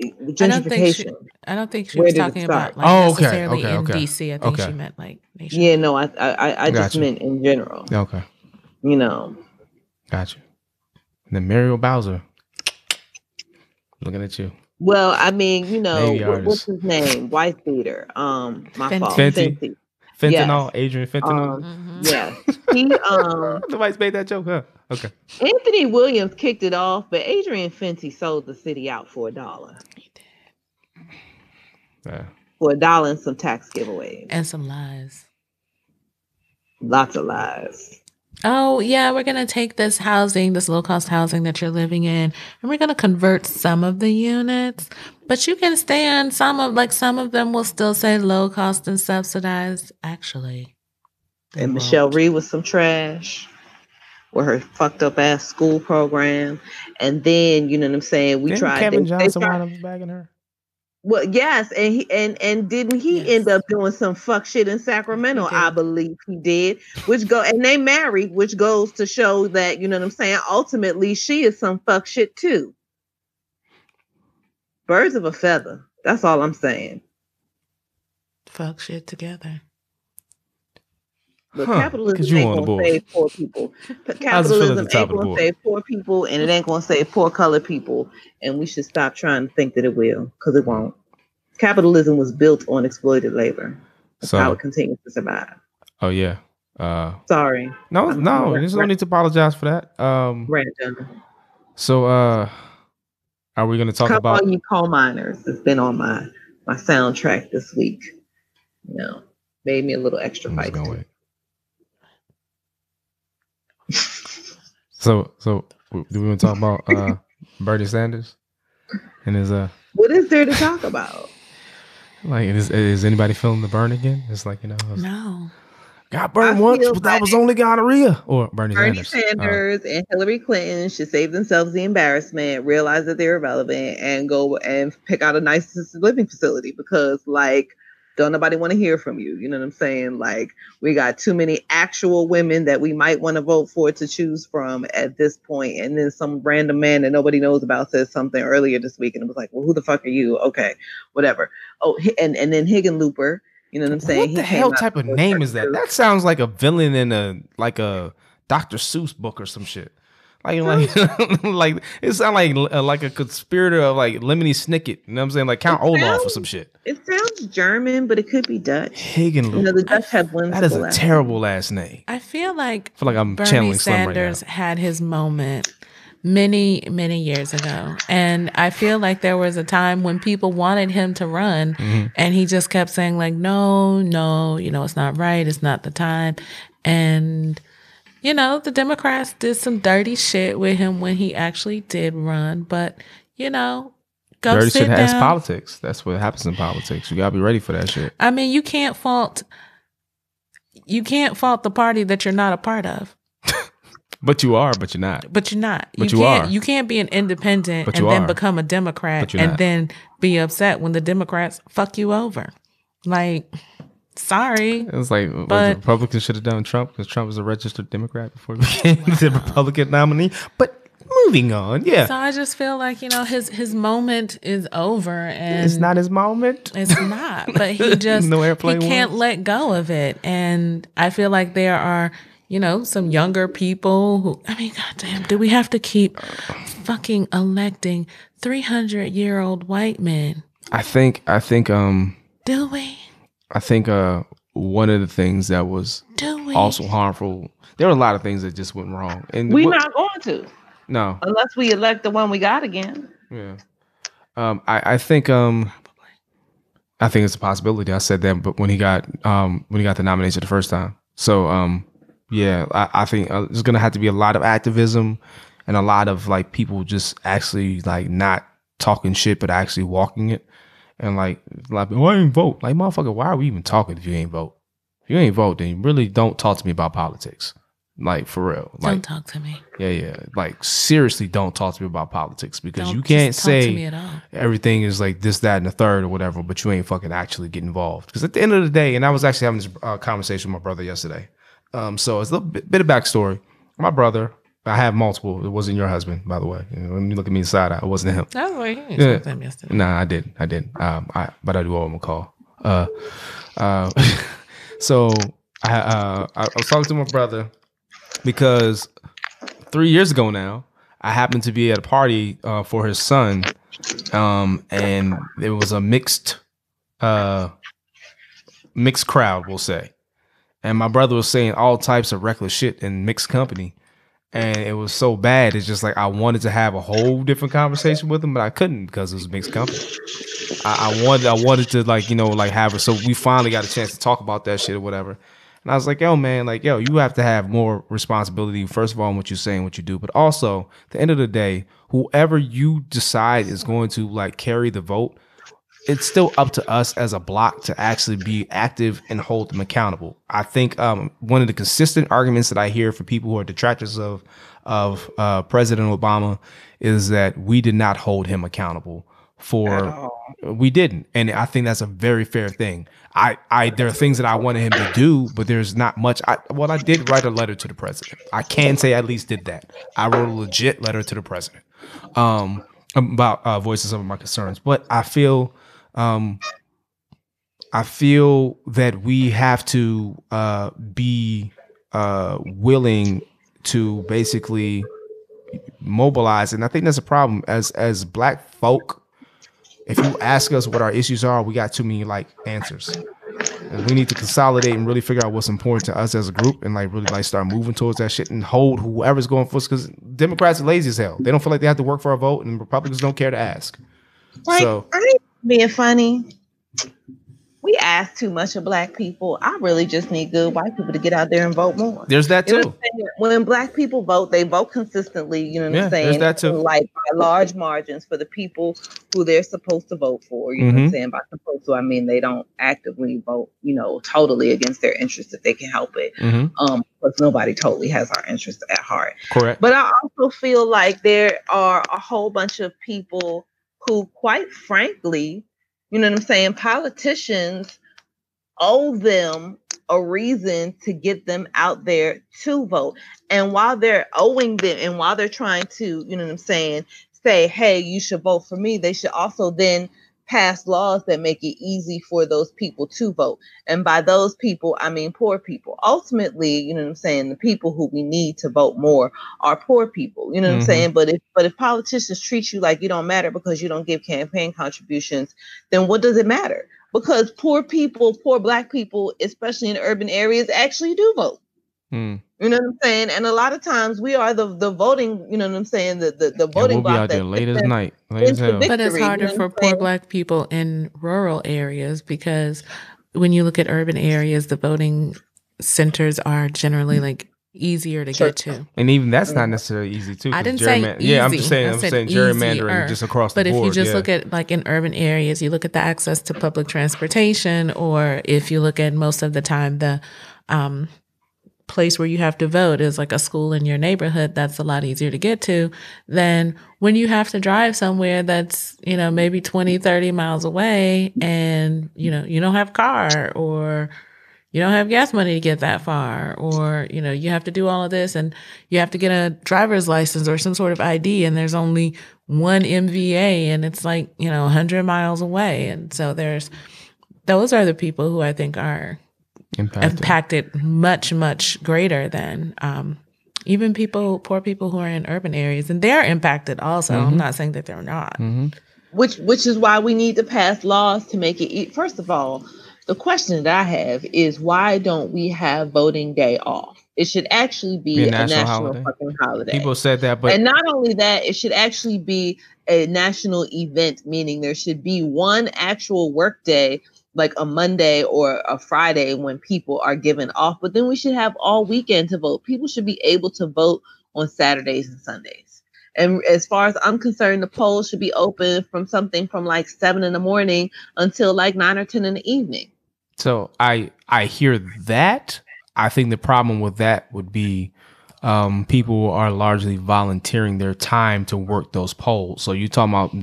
I don't think she. I don't think she was talking about like Oh, okay, necessarily okay, in okay, DC. I think okay. she meant like nation. Yeah, no, I I I, I just Gotcha. meant in general. Okay. You know, Gotcha. And then Muriel Bowser. Looking at you. well, I mean, you know, what, what's his name? White theater. Um, my Fenty. fault. Fenty. Fenty. Fentanyl, Yes. Adrian Fentanyl. Um, Mhm. yeah, he um Nobody's made that joke, huh? Okay. Anthony Williams kicked it off, but Adrian Fenty sold the city out for a dollar, He Yeah. for a dollar and some tax giveaways. And some lies. Lots of lies. Oh, yeah, we're going to take this housing, this low cost housing that you're living in, and we're going to convert some of the units, but you can stay on some of, like, some of them will still say low cost and subsidized. Actually, And Michelle won't. Rhee was some trash with her fucked up ass school program. And then, you know what I'm saying? We Didn't tried Kevin they- they Johnson tried- wind up bagging her? Well, yes, and he and and didn't he Yes. end up doing some fuck shit in Sacramento? I believe he did. Which go and they married, which goes to show that you know what I'm saying. Ultimately, she is some fuck shit too. birds of a feather. That's all I'm saying. Fuck shit together. But Huh, capitalism ain't gonna board. save poor people. But How's it feel at the capitalism ain't gonna save poor people, and it ain't gonna save poor colored people. And we should stop trying to think that it will, because it won't. Capitalism was built on exploited labor. That's how it continues to survive. oh yeah. Uh, Sorry, no, I'm- no, there's no need to apologize for that. Um, random. so, uh, are we going to talk Come about? all you coal miners has been on my my soundtrack this week. You know, made me a little extra just fight. gonna wait. So, so do we want to talk about uh, Bernie Sanders and his uh, What is there to talk about? like, is, is anybody feeling the burn again? It's like you know, it's- No. got burned I once, but that was only gonorrhea. Or Bernie, Bernie Sanders. Uh, and Hillary Clinton should save themselves the embarrassment, realize that they're irrelevant, and go and pick out a nice assisted living facility because, like, don't nobody want to hear from you. You know what I'm saying? Like, we got too many actual women that we might want to vote for to choose from at this point. And then some random man that nobody knows about says something earlier this week, and it was like, well, who the fuck are you? Okay, whatever. Oh, and and then Hickenlooper. You know what I'm saying? what the came hell type of name is that? That sounds like a villain in a like a Dr. Seuss book or some shit. Like, like, like it sounds like uh, like a conspirator of like Lemony Snicket. You know what I'm saying? Like Count It Olaf or some shit. It sounds German, but it could be Dutch. You know, Hickenlooper. the Dutch have one. That is a terrible last name. I feel like I feel like I'm Bernie channeling Slim right now. Sanders had his moment many, many years ago. And I feel like there was a time when people wanted him to run Mhm. and he just kept saying, like, no, no, you know, it's not right. It's not the time. And, you know, the Democrats did some dirty shit with him when he actually did run. But, you know, go Dirty sit shit has politics. That's what happens in politics. You gotta be ready for that shit. I mean, you can't fault. You can't fault the party that you're not a part of. But you are, but you're not. But you're not. But you can't. are. You can't be an independent and you then are. become a Democrat and not. then be upset when the Democrats fuck you over. Like, sorry. It was like But- the Republicans should have done Trump because Trump was a registered Democrat before he became the Republican nominee. But moving on, yeah, So I just feel like you know his his moment is over and it's not his moment. It's not, but he just No airplane he can't ones? let go of it. And I feel like there are, you know, some younger people who I mean, goddamn, do we have to keep fucking electing three hundred year old white men? I think, I think, um, Do we? I think, uh, one of the things that was also harmful. There were a lot of things that just went wrong, and We're what- not going to no, unless we elect the one we got again. Yeah. Um, I, I think um I think it's a possibility. I said that but when he got um when he got the nomination the first time. So um yeah, I, I think uh, there's gonna have to be a lot of activism and a lot of like people just actually like not talking shit but actually walking it. And like a lot of people, "Oh, I ain't vote. Like motherfucker, why are we even talking if you ain't vote? If you ain't vote, then you really don't talk to me about politics. Like for real. Like Don't talk to me. yeah, yeah. Like seriously, don't talk to me about politics because Don't you can't talk to me say everything is like this, that, and the third or whatever, but you ain't fucking actually get involved. Because at the end of the day, and I was actually having this uh, conversation with my brother yesterday. Um, so it's a little bit, bit of backstory. My brother, I have multiple. It wasn't your husband, by the way. You know, when you look at me inside, I it wasn't him. That's what he Yeah. them yesterday. Nah, I didn't. I didn't. Um, I but I do owe him a call. Uh, uh, so I uh I, I was talking to my brother because three years ago now I happened to be at a party uh, for his son, um, and it was a mixed uh mixed crowd, we'll say. And my brother was saying all types of reckless shit in mixed company. And it was so bad. It's just like I wanted to have a whole different conversation with him, but I couldn't because it was mixed company. I, I wanted, I wanted to like, you know, like have it. So we finally got a chance to talk about that shit or whatever. And I was like, yo, man, like, yo, you have to have more responsibility, first of all, in what you say and what you do. But also, at the end of the day, whoever you decide is going to like carry the vote, it's still up to us as a block to actually be active and hold them accountable. I think um, one of the consistent arguments that I hear from people who are detractors of of uh, President Obama is that we did not hold him accountable for we didn't, and I think that's a very fair thing. I, I there are things that I wanted him to do, but there's not much. I well, I did write a letter to the president. I can say I at least did that. I wrote a legit letter to the president. Um, about uh, voicing some of my concerns, but I feel um, I feel that we have to uh, be uh, willing to basically mobilize, and I think that's a problem as as Black folk. If you ask us what our issues are, we got too many like answers. And we need to consolidate and really figure out what's important to us as a group and like really like start moving towards that shit and hold whoever's going for us because Democrats are lazy as hell. They don't feel like they have to work for a vote and Republicans don't care to ask. Like, so I being funny. We ask too much of black people. I really just need good white people to get out there and vote more. there's that You know too. what I'm saying? When black people vote, they vote consistently. You know what Yeah, I'm saying? there's that too. Like by large margins for the people who they're supposed to vote for. You know what I'm Mhm. saying? By supposed to, I mean they don't actively vote. You know, totally against their interests if they can help it. hmm Um, because nobody totally has our interests at heart. Correct. But I also feel like there are a whole bunch of people who, quite frankly, you know what I'm saying, politicians owe them a reason to get them out there to vote. And while they're owing them and while they're trying to, you know what I'm saying, say, hey, you should vote for me, they should also then pass laws that make it easy for those people to vote. And by those people, I mean poor people. Ultimately, you know what I'm saying, the people who we need to vote more are poor people. You know what Mhm. I'm saying? But if but if politicians treat you like you don't matter because you don't give campaign contributions, then what does it matter? Because poor people, poor black people, especially in urban areas, actually do vote. Mm. You know what I'm saying? And a lot of times we are the the voting, you know what I'm saying, the the, the And voting we'll be out there that late as night. Late as hell. vic- But it's victory, you harder know for poor black people in rural areas because when you look at urban areas, the voting centers are generally like easier to Sure. get to. And even that's not Mhm. necessarily easy too. I 'cause didn't say gerryman- Yeah, I'm just saying. I I'm saying gerrymandering easier. just across But the board. But if you just yeah. look at like in urban areas, you look at the access to public transportation, or if you look at most of the time the um, place where you have to vote is like a school in your neighborhood, that's a lot easier to get to than when you have to drive somewhere that's, you know, maybe 20, 30 miles away and, you know, you don't have car or you don't have gas money to get that far or, you know, you have to do all of this and you have to get a driver's license or some sort of ID and there's only one MVA and it's like, you know, 100 miles away. And so there's those are the people who I think are impacted. impacted much much greater than um, even people poor people who are in urban areas and they're impacted also Mhm. i'm not saying that they're not hmm which which is why we need to pass laws to make it e- first of all the question that i have is why don't we have voting day off it should actually be, Be a a national national, holiday. fucking holiday People said that, but and not only that it should actually be a national event meaning there should be one actual work day like a monday or a friday when people are given off but then we should have all weekend to vote people should be able to vote on saturdays and sundays and as far as i'm concerned the polls should be open from something from like seven in the morning until like nine or ten in the evening So I I hear that. I think the problem with that would be um, people are largely volunteering their time to work those polls. So you're talking about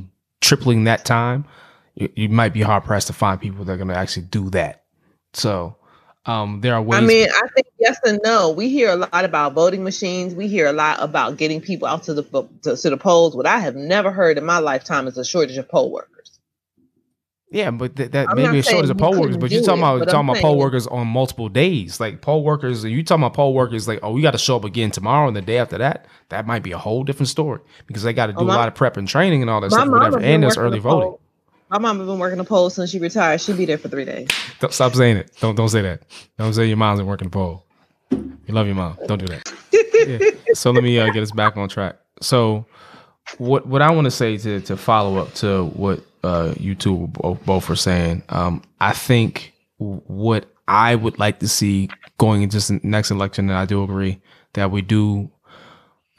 tripling that time. You, you might be hard pressed to find people that are going to actually do that. So um, there are ways. I mean, I think yes and no. We hear a lot about voting machines. We hear a lot about getting people out to the to, to the polls. What I have never heard in my lifetime is a shortage of poll workers. yeah, but th- that I'm maybe a shortage of poll workers. But you're talking it, about talking I'm about poll workers on multiple days. Like poll workers, you talking about poll workers like, oh, we got to show up again tomorrow and the day after that. That might be a whole different story because they got to do Oh, a lot of prep and training and all that stuff, whatever. And there's working early the poll- voting. My mom has been working the poll since she retired. She'll be there for three days. Don't, stop saying it. Don't don't say that. Don't say your mom's been working the poll. You love your mom. Don't do that. Yeah. So let me uh, get us back on track. So what what I want to say to to follow up to what uh, you two both, both were saying, um, I think what I would like to see going into this next election, and I do agree that we do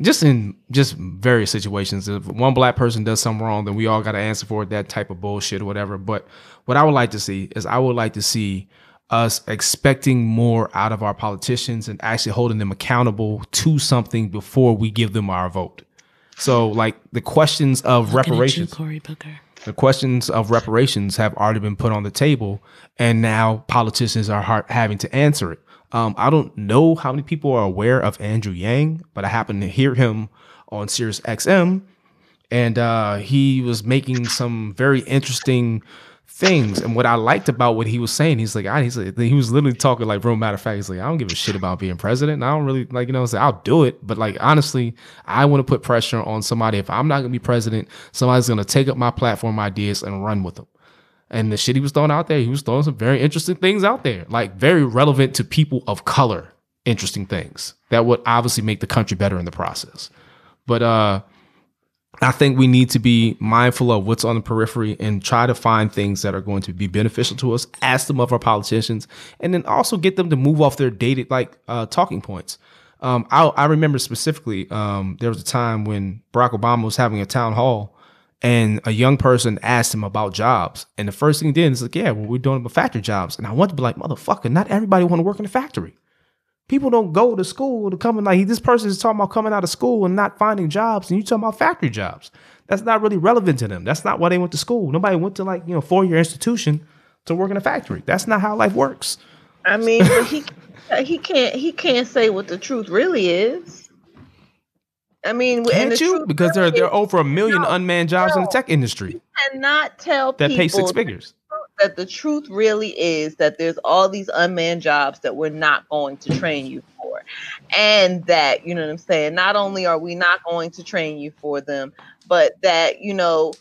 just in just various situations. If one black person does something wrong, then we all got to answer for it, that type of bullshit or whatever. But what I would like to see is I would like to see us expecting more out of our politicians and actually holding them accountable to something before we give them our vote. So, like the questions of Looking at you, reparations, Cory Booker. the questions of reparations have already been put on the table, and now politicians are having to answer it. Um, I don't know how many people are aware of Andrew Yang, but I happened to hear him on Sirius XM, and uh, he was making some very interesting things. And what I liked about what he was saying, he's like, I, he's like, he was literally talking like, real matter of fact, he's like, I don't give a shit about being president. I don't really like, you know, say I'll do it, but like honestly, I want to put pressure on somebody. If I'm not gonna be president, somebody's gonna take up my platform ideas and run with them. And the shit he was throwing out there, he was throwing some very interesting things out there, like very relevant to people of color, interesting things that would obviously make the country better in the process. But uh I think we need to be mindful of what's on the periphery and try to find things that are going to be beneficial to us. Ask them of our politicians, and then also get them to move off their dated like uh, talking points. Um, I, I, remember specifically um, there was a time when Barack Obama was having a town hall, and a young person asked him about jobs, and the first thing he did is like, "Yeah, well, we're doing about factory jobs," and I want to be like, "Motherfucker, not everybody want to work in a factory." People don't go to school to come like this person is talking about coming out of school and not finding jobs, and you talking about factory jobs. That's not really relevant to them. That's not why they went to school. Nobody went to like you know four year institution to work in a factory. That's not how life works. I mean, he he can't he can't say what the truth really is. I mean, can't you? Because there are, there are over a million no, unmanned jobs no, in the tech industry. You cannot tell that pay six figures that the truth really is that there's all these unmanned jobs that we're not going to train you for. And that, you know what I'm saying? Not only are we not going to train you for them, but that, you know,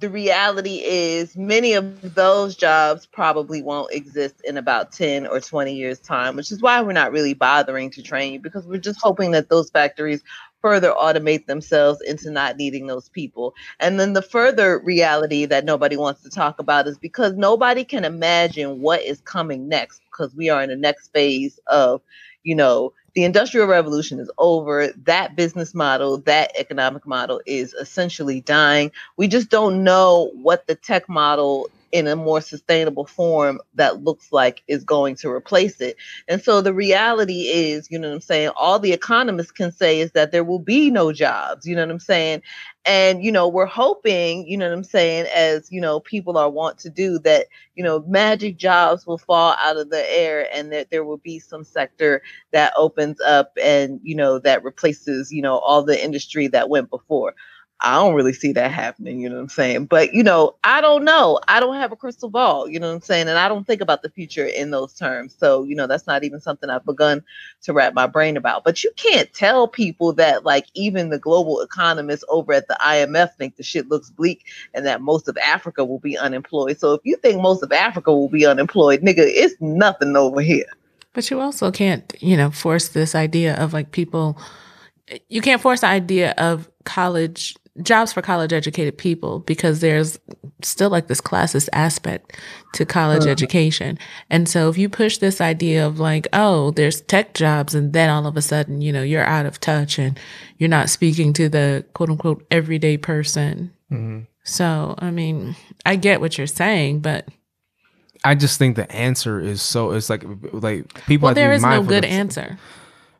the reality is many of those jobs probably won't exist in about 10 or 20 years time which is why we're not really bothering to train you because we're just hoping that those factories further automate themselves into not needing those people. And then the further reality that nobody wants to talk about is because nobody can imagine what is coming next because we are in the next phase of, you know, the industrial revolution is over. That business model, that economic model is essentially dying. We just don't know what the tech model in a more sustainable form that looks like is going to replace it. And so the reality is, you know what I'm saying, all the economists can say is that there will be no jobs, you know what I'm saying? And, you know, we're hoping, you know what I'm saying, as, you know, people are want to do that, you know, magic jobs will fall out of the air and that there will be some sector that opens up and, you know, that replaces, you know, all the industry that went before. I don't really see that happening, you know what I'm saying? But, you know, I don't know. I don't have a crystal ball, you know what I'm saying? And I don't think about the future in those terms. So, you know, that's not even something I've begun to wrap my brain about. But you can't tell people that, like, even the global economists over at the IMF think the shit looks bleak and that most of Africa will be unemployed. So if you think most of Africa will be unemployed, nigga, it's nothing over here. But you also can't, you know, force this idea of like people, you can't force the idea of college jobs for college educated people because there's still like this classist aspect to college uh-huh. education. And so if you push this idea of like, oh, there's tech jobs and then all of a sudden, you know, you're out of touch and you're not speaking to the quote unquote everyday person. Mm-hmm. So, I mean, I get what you're saying, but I just think the answer is so it's like like people. Well, there is no good answer.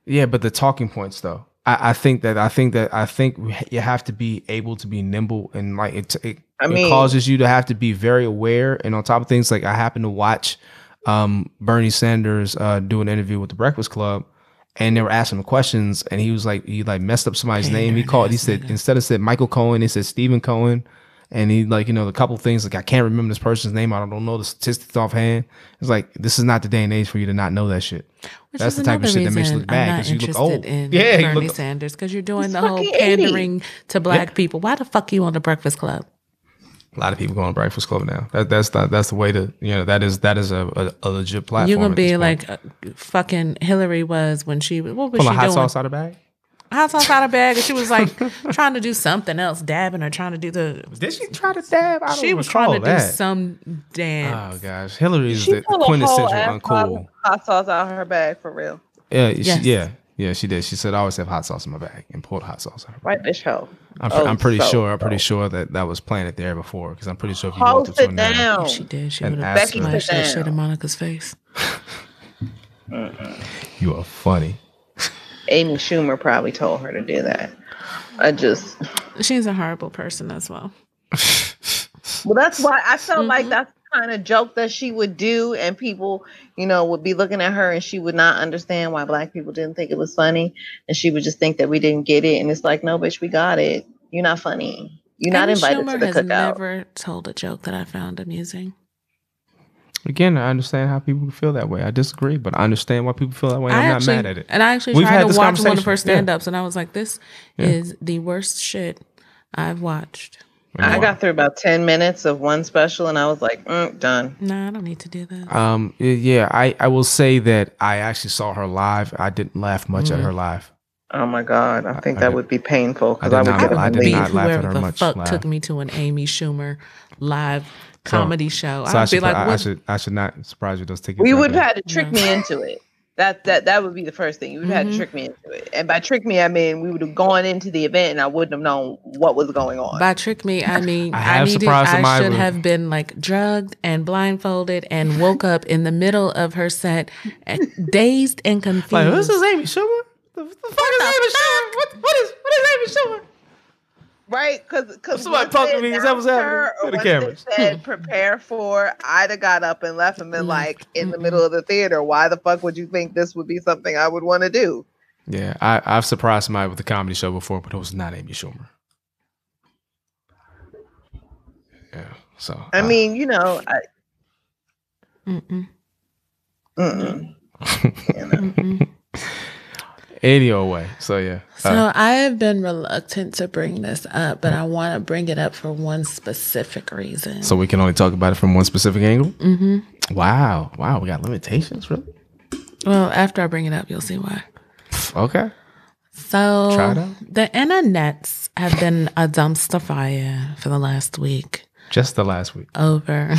Yeah, but the talking points though. I, I, think that I think that I think you have to be able to be nimble and like it. It, I mean, it causes you to have to be very aware and on top of things like I happen to watch um, Bernie Sanders uh, do an interview with the Breakfast Club and they were asking him questions and he was like he like messed up somebody's name. He called he said instead of said Michael Cohen, he said Stephen Cohen and he like you know the couple things like I can't remember this person's name. I don't know the statistics offhand. It's like this is not the day and age for you to not know that shit. Which That's the type of shit that makes you look bad because you look old. In yeah, Bernie look, Sanders because you're doing the whole pandering 80. to black yeah. people. Why the fuck you on the Breakfast Club? A lot of people go on Breakfast Club now. That, that's the, that's the way to you know that is that is a, a, a legit platform. You're gonna be like uh, fucking Hillary was when she what was Pull she hot doing? sauce out of bag hot sauce out of bag, and she was like trying to do something else, dabbing or trying to do the. Did she try to dab? I she was trying to that. do some oh, dance. Oh gosh, Hillary is the quintessential uncool. Hot sauce out of her bag for real. Yeah, yes. she, yeah, yeah. She did. She said, "I always have hot sauce in my bag," and pulled hot sauce out. Of her right, bitch, hoe. I'm, oh, I'm pretty so, sure. I'm pretty sure that that was planted there before because I'm pretty sure if you walked up to down. she did. She would have splashed that shit in Monica's face. you are funny. Amy Schumer probably told her to do that. I just. She's a horrible person as well. well, that's why I felt mm-hmm. like that's the kind of joke that she would do, and people, you know, would be looking at her and she would not understand why black people didn't think it was funny. And she would just think that we didn't get it. And it's like, no, bitch, we got it. You're not funny. You're not Amy invited Schumer to the cookout. has cookout. never told a joke that I found amusing. Again, I understand how people feel that way. I disagree, but I understand why people feel that way. I I'm actually, not mad at it. And I actually We've tried to watch one of her stand ups and I was like, this Yeah. is the worst shit I've watched. I got through about 10 minutes of one special and I was like, mm, done. No, I don't need to do that. Um, yeah, I, I will say that I actually saw her live. I didn't laugh much at her live. Oh my God. I think I that did- would be painful because I I, would not- get I did not laugh at whoever her the much fuck live. took me to an Amy Schumer live So- comedy show. So I I'd be should, like, I, I should I should not surprise you those tickets. We would have had to trick No. me into it. That that that would be the first thing. You would have had Mhm. to trick me into it. And by trick me, I mean we would have gone into the event and I wouldn't have known what was going on. By trick me, I mean I I, have needed. surprised I should with- have been like drugged and blindfolded and woke up in the middle of her set, dazed and confused. Like, this is Amy Schumer. The, the fuck is the Amy Schumer? What, what is what is Amy Schumer? Right? Because Somebody talk to me, is that what's happening? To the cameras. Said prepare for. I'd have got up and left and been Mm, like in the middle of the theater. Why the fuck would you think this would be something I would want to do? Yeah, I, I've surprised somebody with a comedy show before, but it was not Amy Schumer. Yeah, so I uh, mean, you know, I, Mm-mm, mm-mm. mm-mm. Anyway, so yeah, So uh, I have been reluctant to bring this up, but I want to bring it up for one specific reason. so we can only talk about it from one specific angle. Mm-hmm. Wow, wow, we got limitations, really? Well, after I bring it up, you'll see why. Okay, So Try it out. the internets have been a dumpster fire for the last week just the last week. over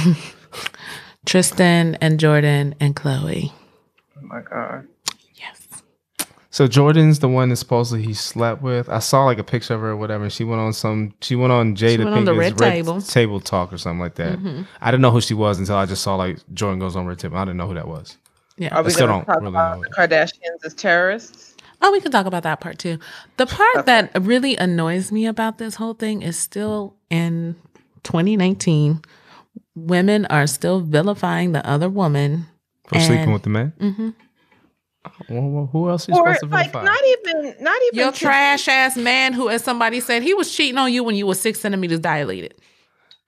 Tristan and Jordyn and Khloé. Oh my god. Yes. So Jordyn's the one that supposedly he slept with. I saw like a picture of her or whatever. She went on some. She went on Jada went on the Pinkett's Red Table. table talk or something like that. Mhm. I didn't know who she was until I just saw like Jordyn goes on Red Table. I didn't know who that was. Yeah. Are we still going to don't talk really about know. the Kardashians as terrorists? Oh, we can talk about that part too. The part that really annoys me about this whole thing is still in 2019. Women are still vilifying the other woman. For sleeping with the man. hmm Well, well, who else is Or supposed to like vilify? not even not even Your trash ass man who, as somebody said, he was cheating on you when you were six centimeters dilated.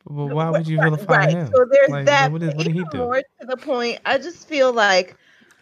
Well, why would you Right, vilify right. him? So there's Like, that. What did, what did he do? More to the point, I just feel like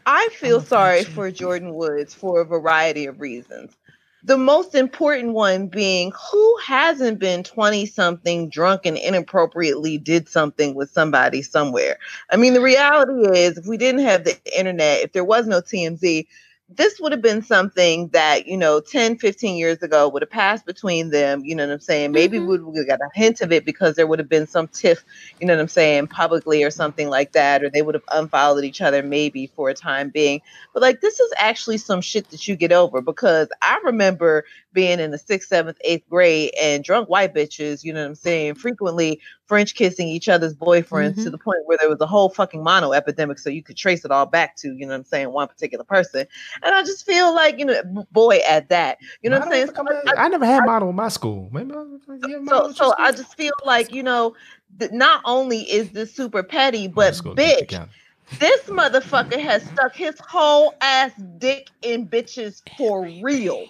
I feel love sorry for Jordyn Woods for a variety of reasons. The most important one being who hasn't been 20 something drunk and inappropriately did something with somebody somewhere. I mean, the reality is, if we didn't have the internet, if there was no TMZ, this would have been something that, you know, 10, 15 years ago would have passed between them. You know what I'm saying? Maybe Mhm. we would have got a hint of it because there would have been some tiff, you know what I'm saying, publicly or something like that, or they would have unfollowed each other maybe for a time being. But like, this is actually some shit that you get over because I remember being in the sixth, seventh, eighth grade and drunk white bitches, you know what I'm saying, frequently French kissing each other's boyfriends to Mhm. the point where there was a whole fucking mono epidemic. So you could trace it all back to, you know what I'm saying, one particular person. And I just feel like, you know, boy at that, you know what I'm saying? So, I, I never had mono in my school. Maybe I, yeah, so, so I just feel like, you know, that not only is this super petty, but school did the bitch, this motherfucker has stuck his whole ass dick in bitches for real.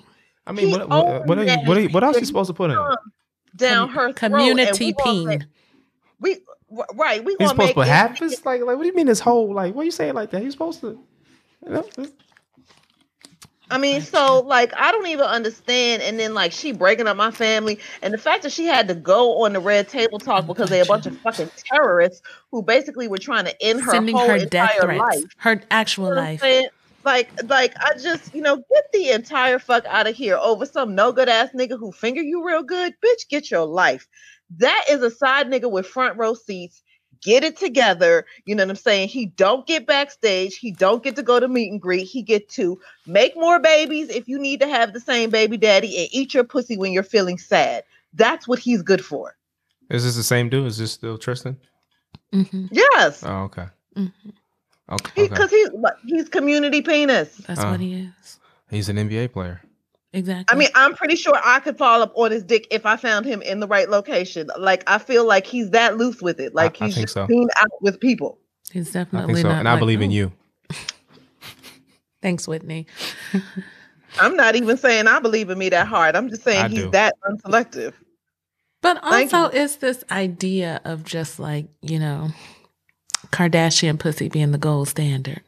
I mean, he what, what, what, are you, what, are you, what else that you supposed to put in? Down Com- her community peen. Make- We r- right. We He's gonna supposed make to put it- half his like like what do you mean this whole like what you saying like that? He's supposed to you know, I mean, so like I don't even understand. And then like she breaking up my family, and the fact that she had to go on the red table talk because they a bunch of fucking terrorists who basically were trying to end her Sending whole her death entire threats, life. her actual You know life. Like, like I just, you know, get the entire fuck out of here over some no good ass nigga who finger you real good. Bitch, get your life. That is a side nigga with front row seats. Get it together. You know what I'm saying? He don't get backstage. He don't get to go to meet and greet. He get to make more babies if you need to have the same baby daddy and eat your pussy when you're feeling sad. That's what he's good for. is this the same dude? Is this still Tristan? hmm Yes. Oh, okay. hmm Okay. okay. Because he's he's community penis. That's Uh. what he is. He's an NBA player. Exactly. I mean, I'm pretty sure I could fall up on his dick if I found him in the right location. Like, I feel like he's that loose with it. Like, I he's think just so. seen out with people. he's I definitely think so. not. And I like, believe in "Oh, you. Thanks, Whitney. I'm not even saying I believe in me that hard. I'm just saying I he's do. that unselective. But Thank also, it's this idea of just like, you know, Kardashian pussy being the gold standard.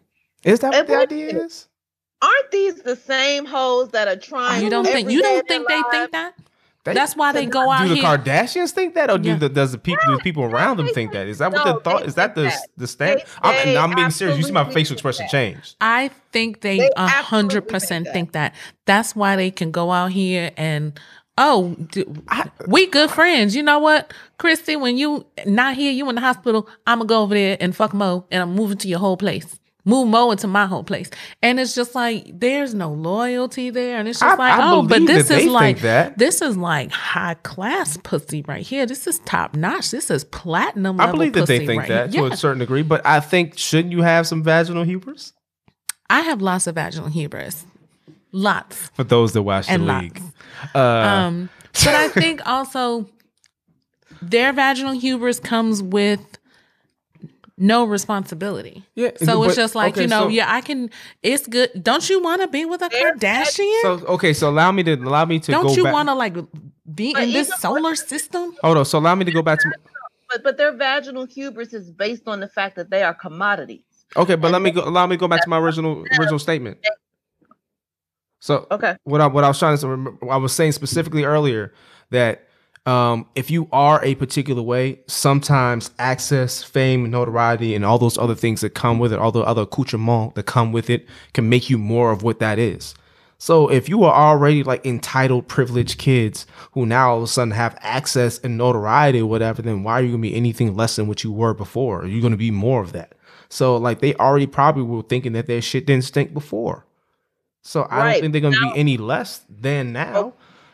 Is that what And the what idea is- is? Aren't these the same hoes that are trying? You don't think you don't think they think that? They- That's why they go out do the here. Kardashians think that, or do Yeah. the does the people do the people around them think that? Is that what No, the thought? Is that the think that. the stand? I'm, they I'm being serious. You see my facial expression that. changed. I think they They a hundred percent think think that. That's why they can go out here and oh, d- I- we good friends. You know what, Christy? When you not here, you in the hospital. I'm gonna go over there and fuck Mo, and I'm moving to your whole place. Move Mo into my whole place, and it's just like there's no loyalty there, and it's just I- like I oh, but this is like that. this is like high class pussy right here. This is top notch. This is platinum. I believe that they think right that here. to Yeah. a certain degree, but I think shouldn't you have some vaginal hubris I have lots of vaginal hubris, lots. for those that watch the And league? Uh, Um, but I think also their vaginal hubris comes with no responsibility. Yeah, So but- it's just like, okay, you know, so- yeah, I can it's good. Don't you want to be with a Kardashian? so okay, so allow me to allow me to Don't go you back. want to like be But in this even solar system? Hold on. So allow me to go back to. But but their vaginal hubris is based on the fact that they are commodities. Okay, but let me go. Allow me to go back to my original original statement. So Okay. what I what I was trying to say, I was saying specifically earlier that um, if you are a particular way, sometimes access, fame, notoriety, and all those other things that come with it, all the other accoutrements that come with it, can make you more of what that is. So if you are already like entitled, privileged kids who now all of a sudden have access and notoriety or whatever, then why are you gonna be anything less than what you were before? You're gonna be more of that. So like they already probably were thinking that their shit didn't stink before. So I don't think they're gonna Now- be any less than now.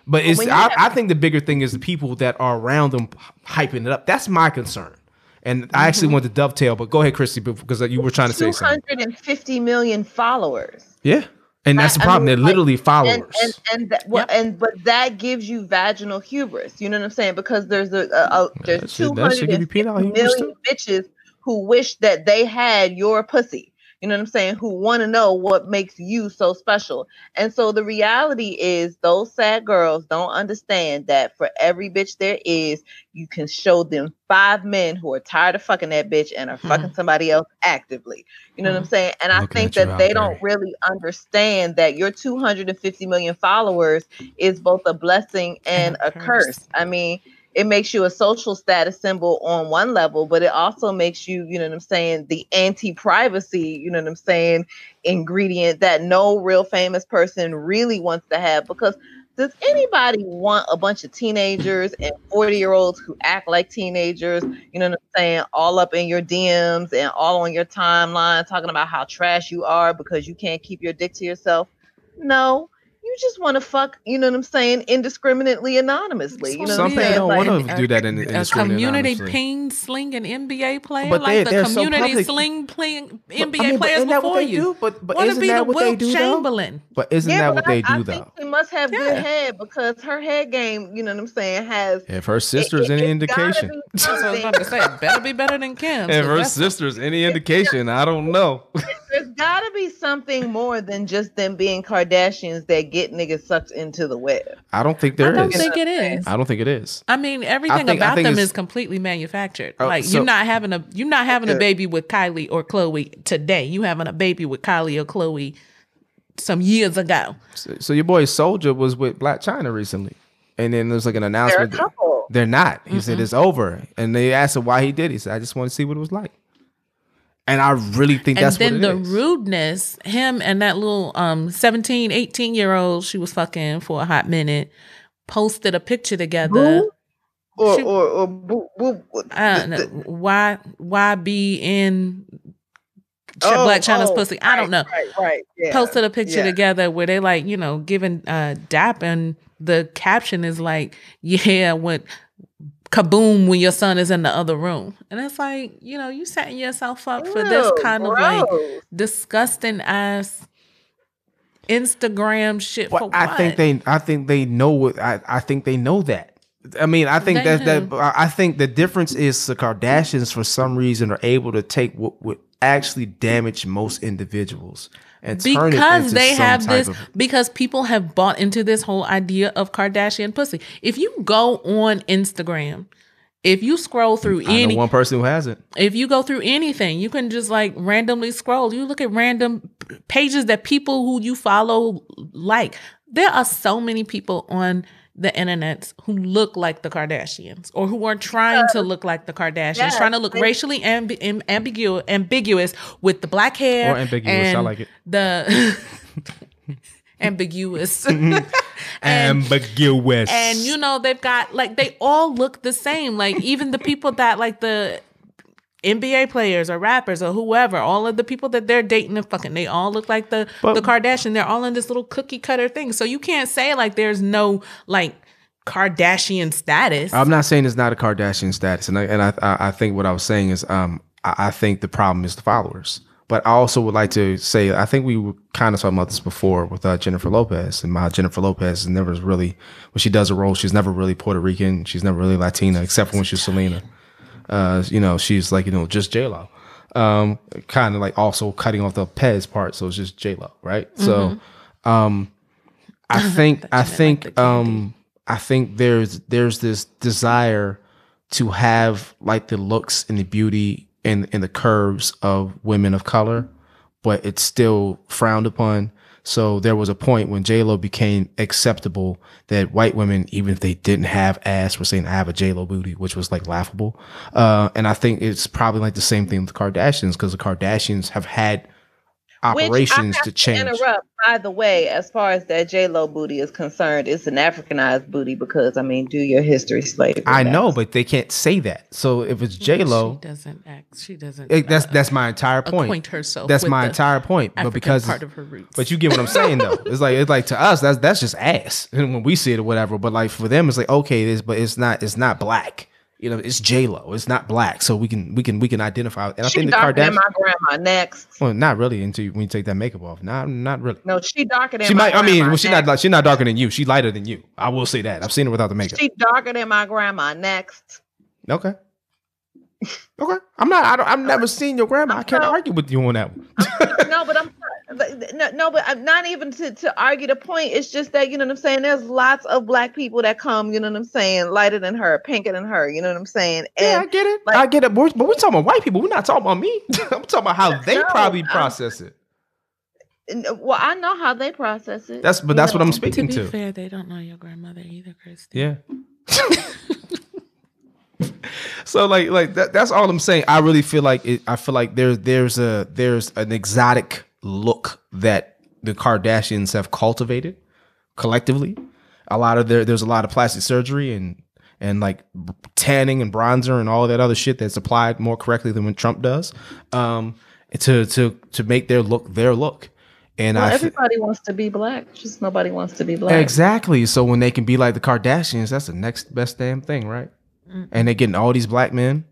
But it's I, have- I think the bigger thing is the people that are around them hyping it up. That's my concern. And I Mm-hmm. actually want to dovetail, but go ahead, Christy, because you were trying to say something. 250 million followers. Yeah, and that's the I- I problem. mean, They're like, literally followers. And and and that, well, and but that gives you vaginal hubris. You know what I'm saying? Because there's a, a, a there's should- that should give you 250 penile hubris, million bitches who wish that they had your pussy. You know what I'm saying? Who want to know what makes you so special. And so the reality is those sad girls don't understand that for every bitch there is, you can show them five men who are tired of fucking that bitch and are hmm. fucking somebody else actively. You know what hmm. I'm saying? And I Looking think that they don't really understand that your 250 million followers is both a blessing and, And a a curse. curse. I mean, it makes you a social status symbol on one level, but it also makes you, you know what I'm saying, the anti-privacy, you know what I'm saying, ingredient that no real famous person really wants to have because does anybody want a bunch of teenagers and 40 year olds who act like teenagers, you know what I'm saying, all up in your DMs and all on your timeline talking about how trash you are because you can't keep your dick to yourself? No. You just want to fuck, you know what I'm saying, indiscriminately, anonymously. You know Some what I'm people saying? don't Like, wanna do that in- in a the community anonymously. ping slinging NBA player, But they- like the they're so community public. sling playing But, NBA I mean, but players isn't that before what they you. do? But but Want to isn't be the that what they Wilt do though? Chamberlain? But isn't yeah, that but what they I, I do think though? she must have good head because her head game, you know what I'm saying, has If her sister's any it- indication, be That's what I was something- about to say. Better be better than Kim. if her that's- sister's any indication, I don't know. There's got to be something more than just them being Kardashians that get niggas sucked into the web. I don't think there is. I there don't is. think it is. I don't think it is. I mean, everything think- about them is completely manufactured. Oh, like so- you're not having a you're not having a baby with Kylie or Khloé today. You having a baby with Kylie or Khloé some years ago. So, so your boy Soldier was with Blac Chyna recently, and then there's like an They're a announcement. that- They're not. He said it's over, and they asked him why he did. it. He said, "I just want to see what it was like." And I really think And that's then what the it is. rudeness, him and that little um 17, 18 year old she was fucking for a hot minute, posted a picture together. Boo? Or, She- or, or, boo, boo, I don't know why why be in Blac Chyna's pussy. I don't know. Oh, Right, right. Yeah. posted a picture yeah. together where they like, you know, giving uh dap and the caption is like, yeah, when kaboom when your son is in the other room. And it's like, you know, you setting yourself up for this Ew, kind of like disgusting ass Instagram shit Well, for I what? think they, I think they know what. I, I think they know that. I mean, I think They that that. I I think the difference is the Kardashians for some reason are able to take what, would actually damage most individuals and turn it because they have this of- because people have bought into this whole idea of Kardashian pussy. If you go on Instagram, if you scroll through I any one person who hasn't. if you go through anything, you can just like randomly scroll. You look at random pages that people who you follow like. There are so many people on the internet who look like the Kardashians or who are trying to look like the Kardashians, Yes, trying to look they- racially ambi- am- ambiguous, ambiguous with the black hair Or ambiguous, I like it. The ambiguous. Ambiguous. and you know they've got like they all look the same like even the people that like the NBA players or rappers or whoever, all of the people that they're dating and fucking, they all look like the But- the Kardashian. They're all in this little cookie cutter thing. So you can't say like there's no like Kardashian status. I'm not saying it's not a Kardashian status, and I, and I I I think what I was saying is um I, I think the problem is the followers, but I also would like to say I think we were kind of talking about this before with uh, Jennifer Lopez and my Jennifer Lopez is never really when she does a role she's never really Puerto Rican she's never really Latina except for when she's Selena, uh you know she's like you know just J Lo, um kind of like also cutting off the Pez part so it's just J Lo right? So um I think I meant like think um I think there's there's this desire to have like the looks and the beauty and and the curves of women of color, but it's still frowned upon. So there was a point when J Lo became acceptable that white women, even if they didn't have ass, were saying I have a J Lo booty, which was like laughable. Uh, and I think it's probably like the same thing with the Kardashians because the Kardashians have had operations have to change. Interrupt. By the way, as far as that J Lo booty is concerned, it's an Africanized booty because I mean, do your history slavery. I back. know, but they can't say that. So if it's J Lo, she doesn't act. She doesn't. It, that's uh, that's my entire point. acquaint herself That's with my the entire point. African but because part of her roots. but you get what I'm saying though. It's like it's like to us that's that's just ass and when we see it or whatever. But like for them it's like okay, this but it's not it's not black. You know, it's J Lo. It's not black, so we can we can we can identify. And I She think the Kardashians. my grandma. Next, Well, not really until you, when you take that makeup off. Not not really. no, she darker than She my might. I mean, well, she's not. She's not darker than you. She's lighter than you. I will say that. I've seen her without the makeup. She darker than my grandma. Next, Okay. Okay. I'm not. I don't, I've never seen your grandma. I can't argue with you on that one. no, but I'm no, no, but I'm not even to, to argue the point. It's just that you know what I'm saying. There's lots of black people that come, you know what I'm saying, lighter than her, pinker than her. You know what I'm saying? Yeah, I get it. like- I get it. But we're, but we're talking about white people. We're not talking about me. I'm talking about how they No, probably I'm- process it. well, I know how they process it. That's but you that's what. I'm speaking to speaking be to. fair, they don't know your grandmother either, Christy. Yeah. so like like that, that's all I'm saying. I really feel like it, I feel like there's there's a there's an exotic look that the Kardashians have cultivated collectively. A lot of there there's a lot of plastic surgery and and like tanning and bronzer and all that other shit that's applied more correctly than when Trump does. Um to to to make their look their look. And Well, I thi- everybody wants to be black. Just nobody wants to be black. Exactly. So when they can be like the Kardashians, that's the next best damn thing, right? And they're getting all these black men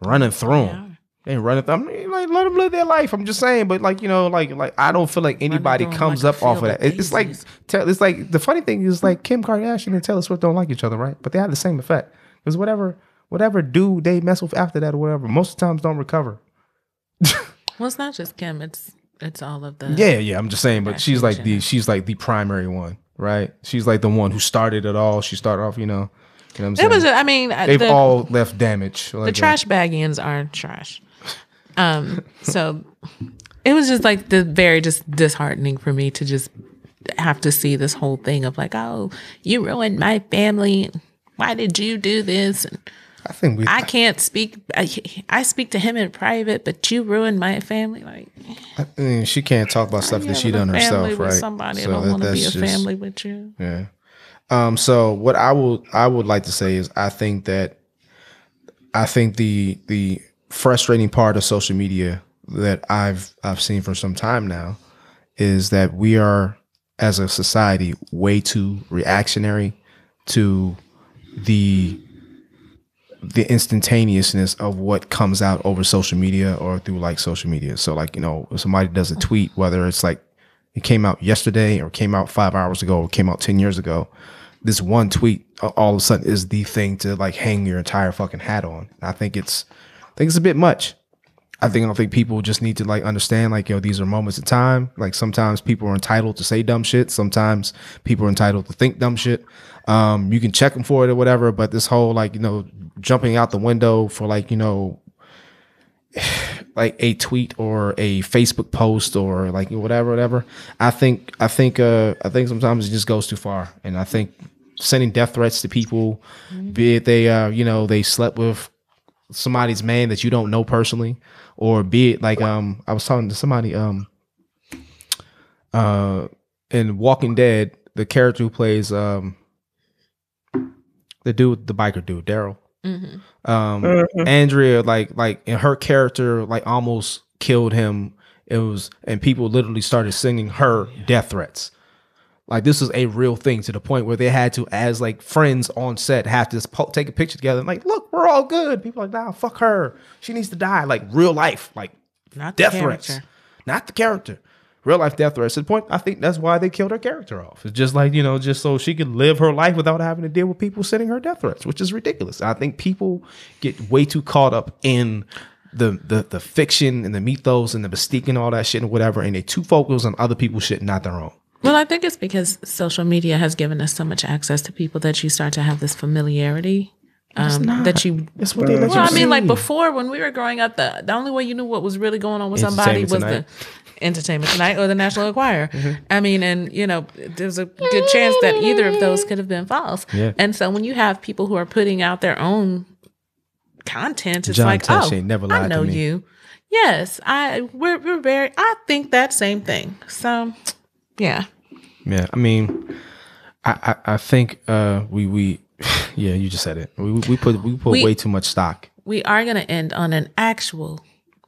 running through them. They ain't running through. I mean, like let them live their life. I'm just saying, but like you know, like like I don't feel like anybody comes like up off of that. It- It's like it's like the funny thing is like Kim Kardashian and Taylor Swift don't like each other, right? But they have the same effect because whatever whatever dude they mess with after that or whatever, most of the times don't recover. Well, it's not just Kim. It's it's all of the Yeah, yeah. I'm just saying, but she's like the she's like the primary one, right? She's like the one who started it all. She started off, you know. You know what I'm It was. I mean, uh, They've the, all left damage. the trash bagians are trash. Um. So it was just like the very just disheartening for me to just have to see this whole thing of like, oh, you ruined my family. Why did you do this? And I think we. I can't speak. I, I speak to him in private, but you ruined my family. Like I mean, she can't talk about stuff that she done herself, right? Somebody So don't that- want to be a just- family with you. Yeah. Um. So what I will I would like to say is I think that I think the the frustrating part of social media that I've I've seen for some time now is that we are as a society way too reactionary to the the instantaneousness of what comes out over social media or through like social media. So like, you know, if somebody does a tweet, whether it's like it came out yesterday or came out five hours ago or came out 10 years ago, this one tweet all of a sudden is the thing to like hang your entire fucking hat on. I think it's, think it's a bit much. I think I don't think people just need to like understand like yo these are moments of time. Like sometimes people are entitled to say dumb shit. Sometimes people are entitled to think dumb shit. Um, you can check them for it or whatever. But this whole like you know jumping out the window for like you know like a tweet or a Facebook post or like whatever whatever. I think I think uh I think sometimes it just goes too far, and I think sending death threats to people, be it they uh you know they slept with somebody's man that you don't know personally or be it like um I was talking to somebody um uh in Walking Dead the character who plays um the dude the biker dude Daryl. Um Andrea like like in her character like almost killed him. It was and people literally started singing her death threats like this is a real thing to the point where they had to, as like friends on set, have to po- take a picture together and like, look, we're all good. People are like, nah, fuck her. She needs to die. Like real life, like Not the death character. threats, not the character. Real life death threats. To the point, I think that's why they killed her character off. It's just like you know, just so she could live her life without having to deal with people sending her death threats, which is ridiculous. I think people get way too caught up in the the the fiction and the mythos and the mystique and all that shit and whatever, and they too focused on other people's shit, not their own. Well, I think it's because social media has given us so much access to people that you start to have this familiarity. Um, that you That's what they let Well, I you mean, like before when we were growing up, the the only way you knew what was really going on with somebody was Entertainment the Entertainment Tonight or the National Enquirer. Mm-hmm. I mean, and you know, there's a good chance that either of those could have been false. Yeah. And so when you have people who are putting out their own content, it's John like, Tesh oh, ain't never I lied to know me. you. Yes, I we're we're very. I think that same thing. So, yeah. Yeah, I mean, I I, I think uh we we yeah you just said it. We we put we put We- way too much stock. We are going to end on an actual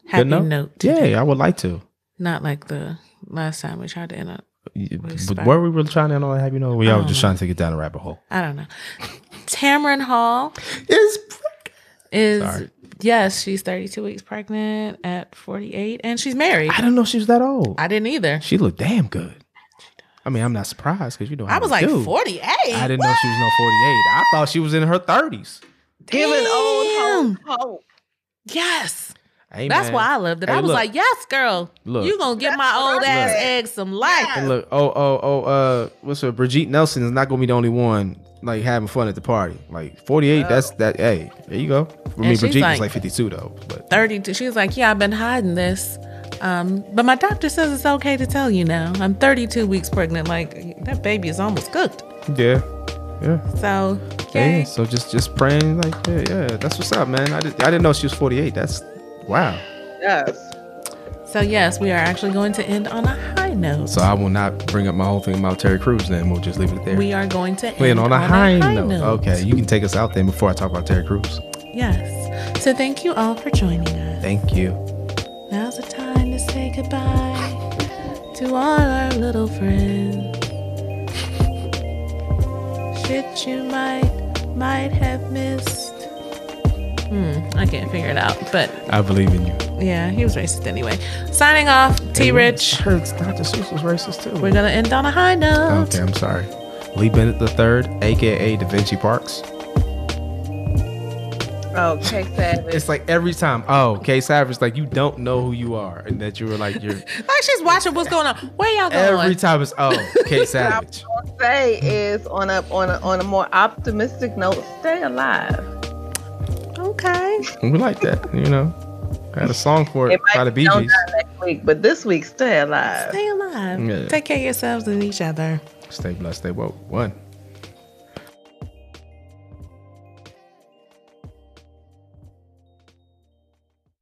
happy note? note. Yeah, I would like to. Not like the last time we tried to end on. But were we really trying to end on a happy note? We all just trying to take it down a rabbit hole. I don't know. Tamron Hall Is is Sorry. yes, she's 32 weeks pregnant at 48 and she's married. I didn't know she was that old. I didn't either. She looked damn good. I mean, I'm not surprised because you know how I was like do. 48. I didn't know she was no 48. I thought she was in her 30s. Giving old Damn. hoes hope. Yes. Hey, That's man. why I loved it. Hey, I was look. like, yes, girl. Look. you going to give my old ass said. eggs some life. And look, oh, oh, oh, uh, what's her? Brigitte Nielsen is not gonna be the only one like having fun at the party. Like 48, that's that. Hey, there you go. I mean, she's Brigitte like- was like 52 though, but 32. She was like, Yeah, I've been hiding this. Um, but my doctor says it's okay to tell you now. I'm 32 weeks pregnant. Like, that baby is almost cooked. yeah, yeah. So, Yeah, yay. so just just praying like yeah, yeah, that's what's up, man. I, did, I didn't know she was 48. That's wow. Yes. So, yes, we are actually going to end on a high note. So I will not bring up my whole thing about Terry Crews. Then we'll just leave it there. we are going to end Playing on a high, note. Okay, you can take us out then before I talk about Terry Crews. Yes. So, thank you all for joining us. Thank you. Now's the time to say goodbye to all our little friends. Shit you might, might have missed. Hmm, I can't figure it out, but I believe in you. yeah, he was racist anyway. Signing off, T Rich. I heard Dr. Seuss was racist too. We're gonna end on a high note. Okay, I'm sorry. Lee Bennett III, aka Da Vinci Parks. Oh, okay, Savage. It's like every time, oh, K Savage, like you don't know who you are, and that you were like you're Like she's watching what's going on. Where y'all going? every time it's oh, K What I Savage. say is on a on a on a more optimistic note, stay alive. Okay. We like that, you know. Got a song for it, It by the be Bee Gees. next week, but this week, stay alive. Stay alive. Yeah. Take care of yourselves and each other. Stay blessed, stay woke. One.